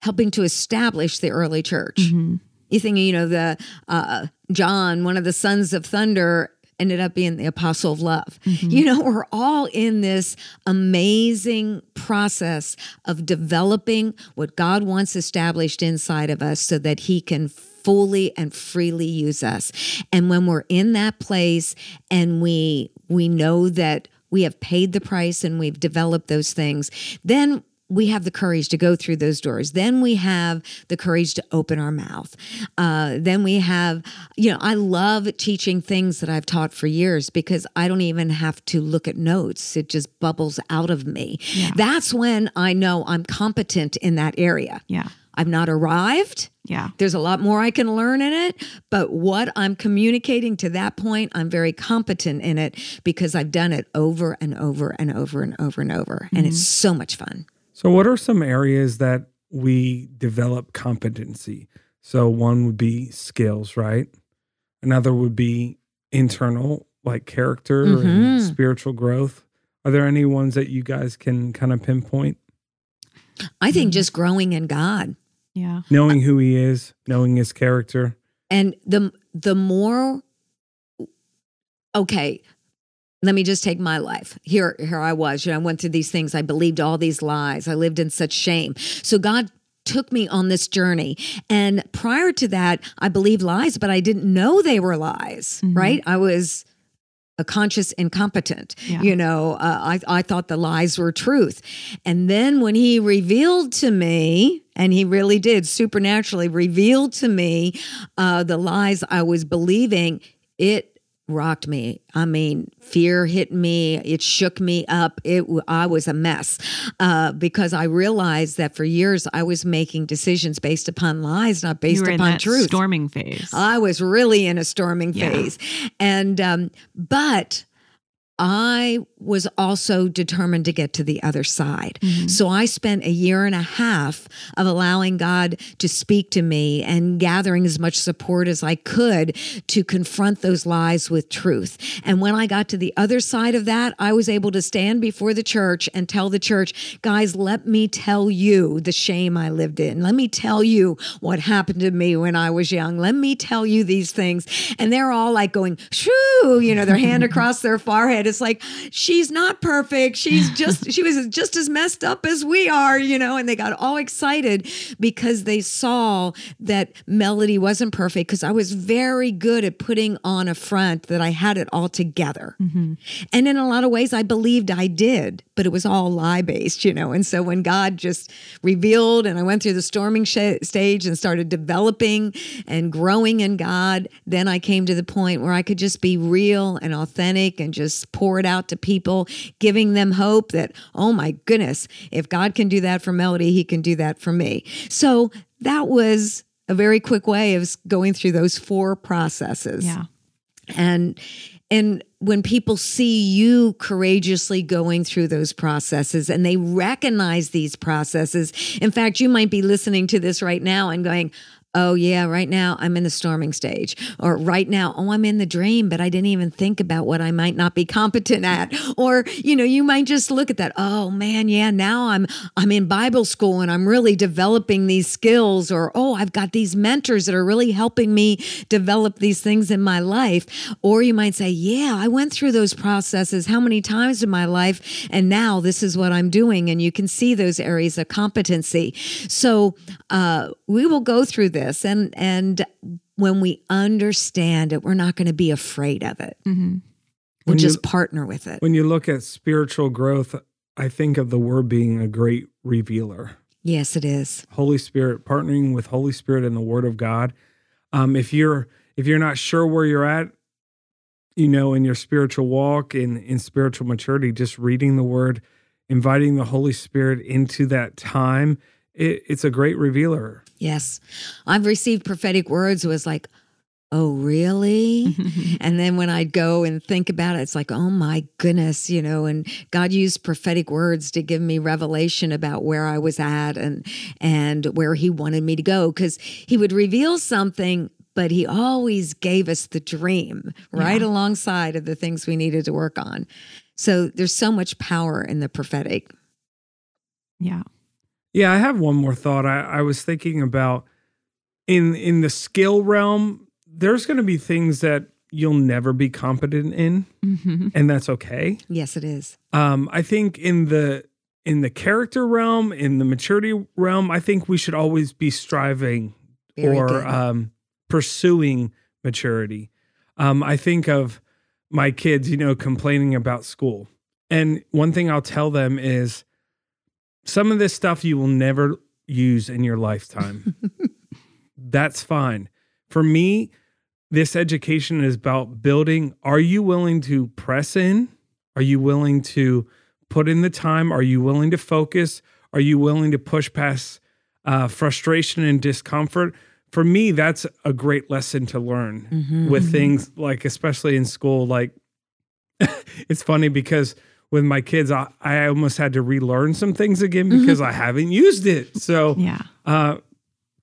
helping to establish the early church. Mm-hmm. you think you know the uh, john one of the sons of thunder ended up being the apostle of love. Mm-hmm. You know, we're all in this amazing process of developing what God wants established inside of us so that he can fully and freely use us. And when we're in that place and we we know that we have paid the price and we've developed those things, then we have the courage to go through those doors. Then we have the courage to open our mouth. Uh, then we have, you know, I love teaching things that I've taught for years because I don't even have to look at notes. It just bubbles out of me. Yeah. That's when I know I'm competent in that area. Yeah. I've not arrived. Yeah. There's a lot more I can learn in it, but what I'm communicating to that point, I'm very competent in it because I've done it over and over and over and over and over. Mm-hmm. And it's mm-hmm. so much fun. So, what are some areas that we develop competency? So, one would be skills, right? Another would be internal, like character mm-hmm. and spiritual growth. Are there any ones that you guys can kind of pinpoint? I think just growing in God. Yeah. Knowing who he is, knowing his character. And the the more okay, let me just take my life. Here, here I was. You know, I went through these things. I believed all these lies. I lived in such shame. So God took me on this journey. And prior to that, I believed lies, but I didn't know they were lies, mm-hmm. right? I was a conscious incompetent. Yeah. You know, uh, I, I thought the lies were truth. And then when he revealed to me, and he really did supernaturally reveal to me uh, the lies I was believing, it rocked me. I mean, fear hit me. It shook me up. It I was a mess uh, because I realized that for years I was making decisions based upon lies, not based upon truth. Storming phase. I was really in a storming yeah. phase, and um, but I was also determined to get to the other side. Mm-hmm. So I spent a year and a half of allowing God to speak to me and gathering as much support as I could to confront those lies with truth. And when I got to the other side of that, I was able to stand before the church and tell the church, guys, let me tell you the shame I lived in. Let me tell you what happened to me when I was young. Let me tell you these things. And they're all like going, shoo, you know, their hand across their forehead it's like she's not perfect. She's just she was just as messed up as we are, you know. And they got all excited because they saw that Melody wasn't perfect because I was very good at putting on a front that I had it all together. Mm-hmm. And in a lot of ways, I believed I did, but it was all lie based, you know. And so when God just revealed, and I went through the storming sh- stage and started developing and growing in God, then I came to the point where I could just be real and authentic and just pour it out to people, giving them hope that, oh my goodness, if God can do that for Melody, he can do that for me. So that was a very quick way of going through those four processes. Yeah. And and when people see you courageously going through those processes and they recognize these processes, in fact, you might be listening to this right now and going, oh yeah right now i'm in the storming stage. Or right now oh i'm in the dream but i didn't even think about what i might not be competent at. Or you know you might just look at that oh man yeah now i'm i'm in bible school and i'm really developing these skills. Or oh i've got these mentors that are really helping me develop these things in my life. Or you might say yeah i went through those processes. How many times in my life? And now this is what i'm doing. And you can see those areas of competency. So uh, we will go through this this. And and when we understand it we're not going to be afraid of it. Mm-hmm. we'll just partner with it. when you look at spiritual growth i think of the word being a great revealer. Yes it is. Holy spirit partnering with holy spirit and the word of god. Um, if you're if you're not sure where you're at you know in your spiritual walk in in spiritual maturity just reading the word inviting the holy spirit into that time it, it's a great revealer Yes. I've received prophetic words was like, oh, really? and then when I'd go and think about it, it's like, oh my goodness, you know, and God used prophetic words to give me revelation about where I was at and and where he wanted me to go. Cause he would reveal something, but he always gave us the dream right yeah. alongside of the things we needed to work on. So there's so much power in the prophetic. Yeah. Yeah, I have one more thought. I, I was thinking about in in the skill realm, there's going to be things that you'll never be competent in, mm-hmm. and that's okay. Yes, it is. Um, I think in the in the character realm, in the maturity realm, I think we should always be striving Very or um, pursuing maturity. Um, I think of my kids, you know, complaining about school, and one thing I'll tell them is some of this stuff you will never use in your lifetime. That's fine. For me, this education is about building. Are you willing to press in? Are you willing to put in the time? Are you willing to focus? Are you willing to push past uh, frustration and discomfort? For me, that's a great lesson to learn mm-hmm, with mm-hmm. things like, especially in school. Like, it's funny because with my kids, I, I almost had to relearn some things again because mm-hmm. I haven't used it. So, yeah. Uh,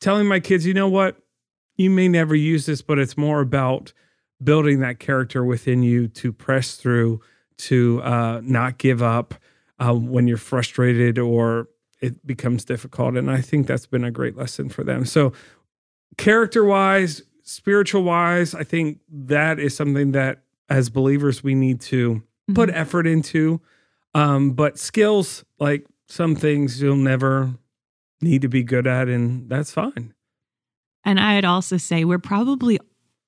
telling my kids, you know what? You may never use this, but it's more about building that character within you to press through, to uh, not give up uh, when you're frustrated or it becomes difficult. And I think that's been a great lesson for them. So, character wise, spiritual wise, I think that is something that as believers we need to mm-hmm. put effort into. Um, but skills, like some things you'll never need to be good at, and that's fine. And I'd also say we're probably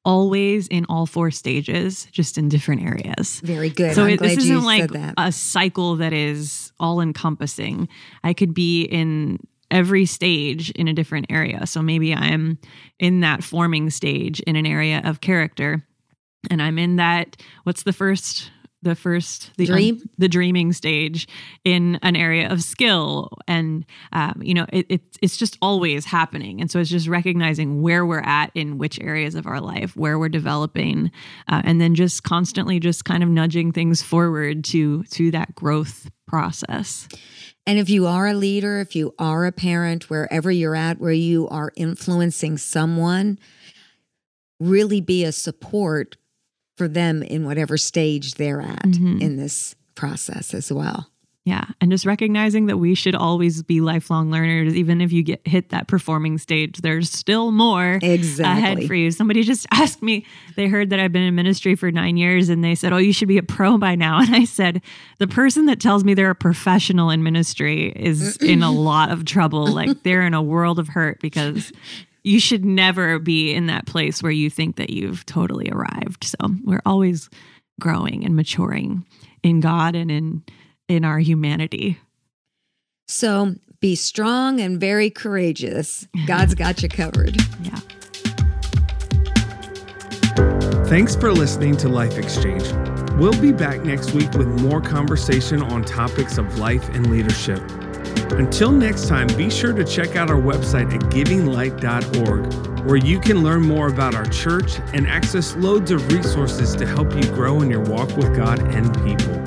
always in all four stages, just in different areas. Very good. So it, this isn't like a cycle that is all encompassing. I could be in every stage in a different area. So maybe I'm in that forming stage in an area of character and I'm in that what's the first the first the dream? um, the dreaming stage in an area of skill. And um, you know it, it, it's just always happening. And so it's just recognizing where we're at in which areas of our life where we're developing uh, and then just constantly just kind of nudging things forward to to that growth process. And if you are a leader if you are a parent wherever you're at where you are influencing someone really be a support for them in whatever stage they're at mm-hmm. in this process as well. Yeah. And just recognizing that we should always be lifelong learners, even if you get hit that performing stage, there's still more exactly. ahead for you. Somebody just asked me, they heard that I've been in ministry for nine years and they said, Oh, you should be a pro by now. And I said, The person that tells me they're a professional in ministry is in a lot of trouble. Like they're in a world of hurt because you should never be in that place where you think that you've totally arrived. So we're always growing and maturing in God and in in our humanity. So be strong and very courageous. God's got you covered. Yeah. Thanks for listening to Life Exchange. We'll be back next week with more conversation on topics of life and leadership. Until next time, be sure to check out our website at givinglight.org, where you can learn more about our church and access loads of resources to help you grow in your walk with God and people.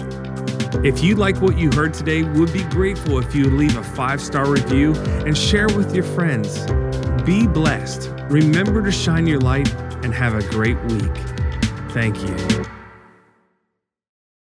If you like what you heard today, we'd be grateful if you leave a five star review and share with your friends. Be blessed. Remember to shine your light and have a great week. Thank you.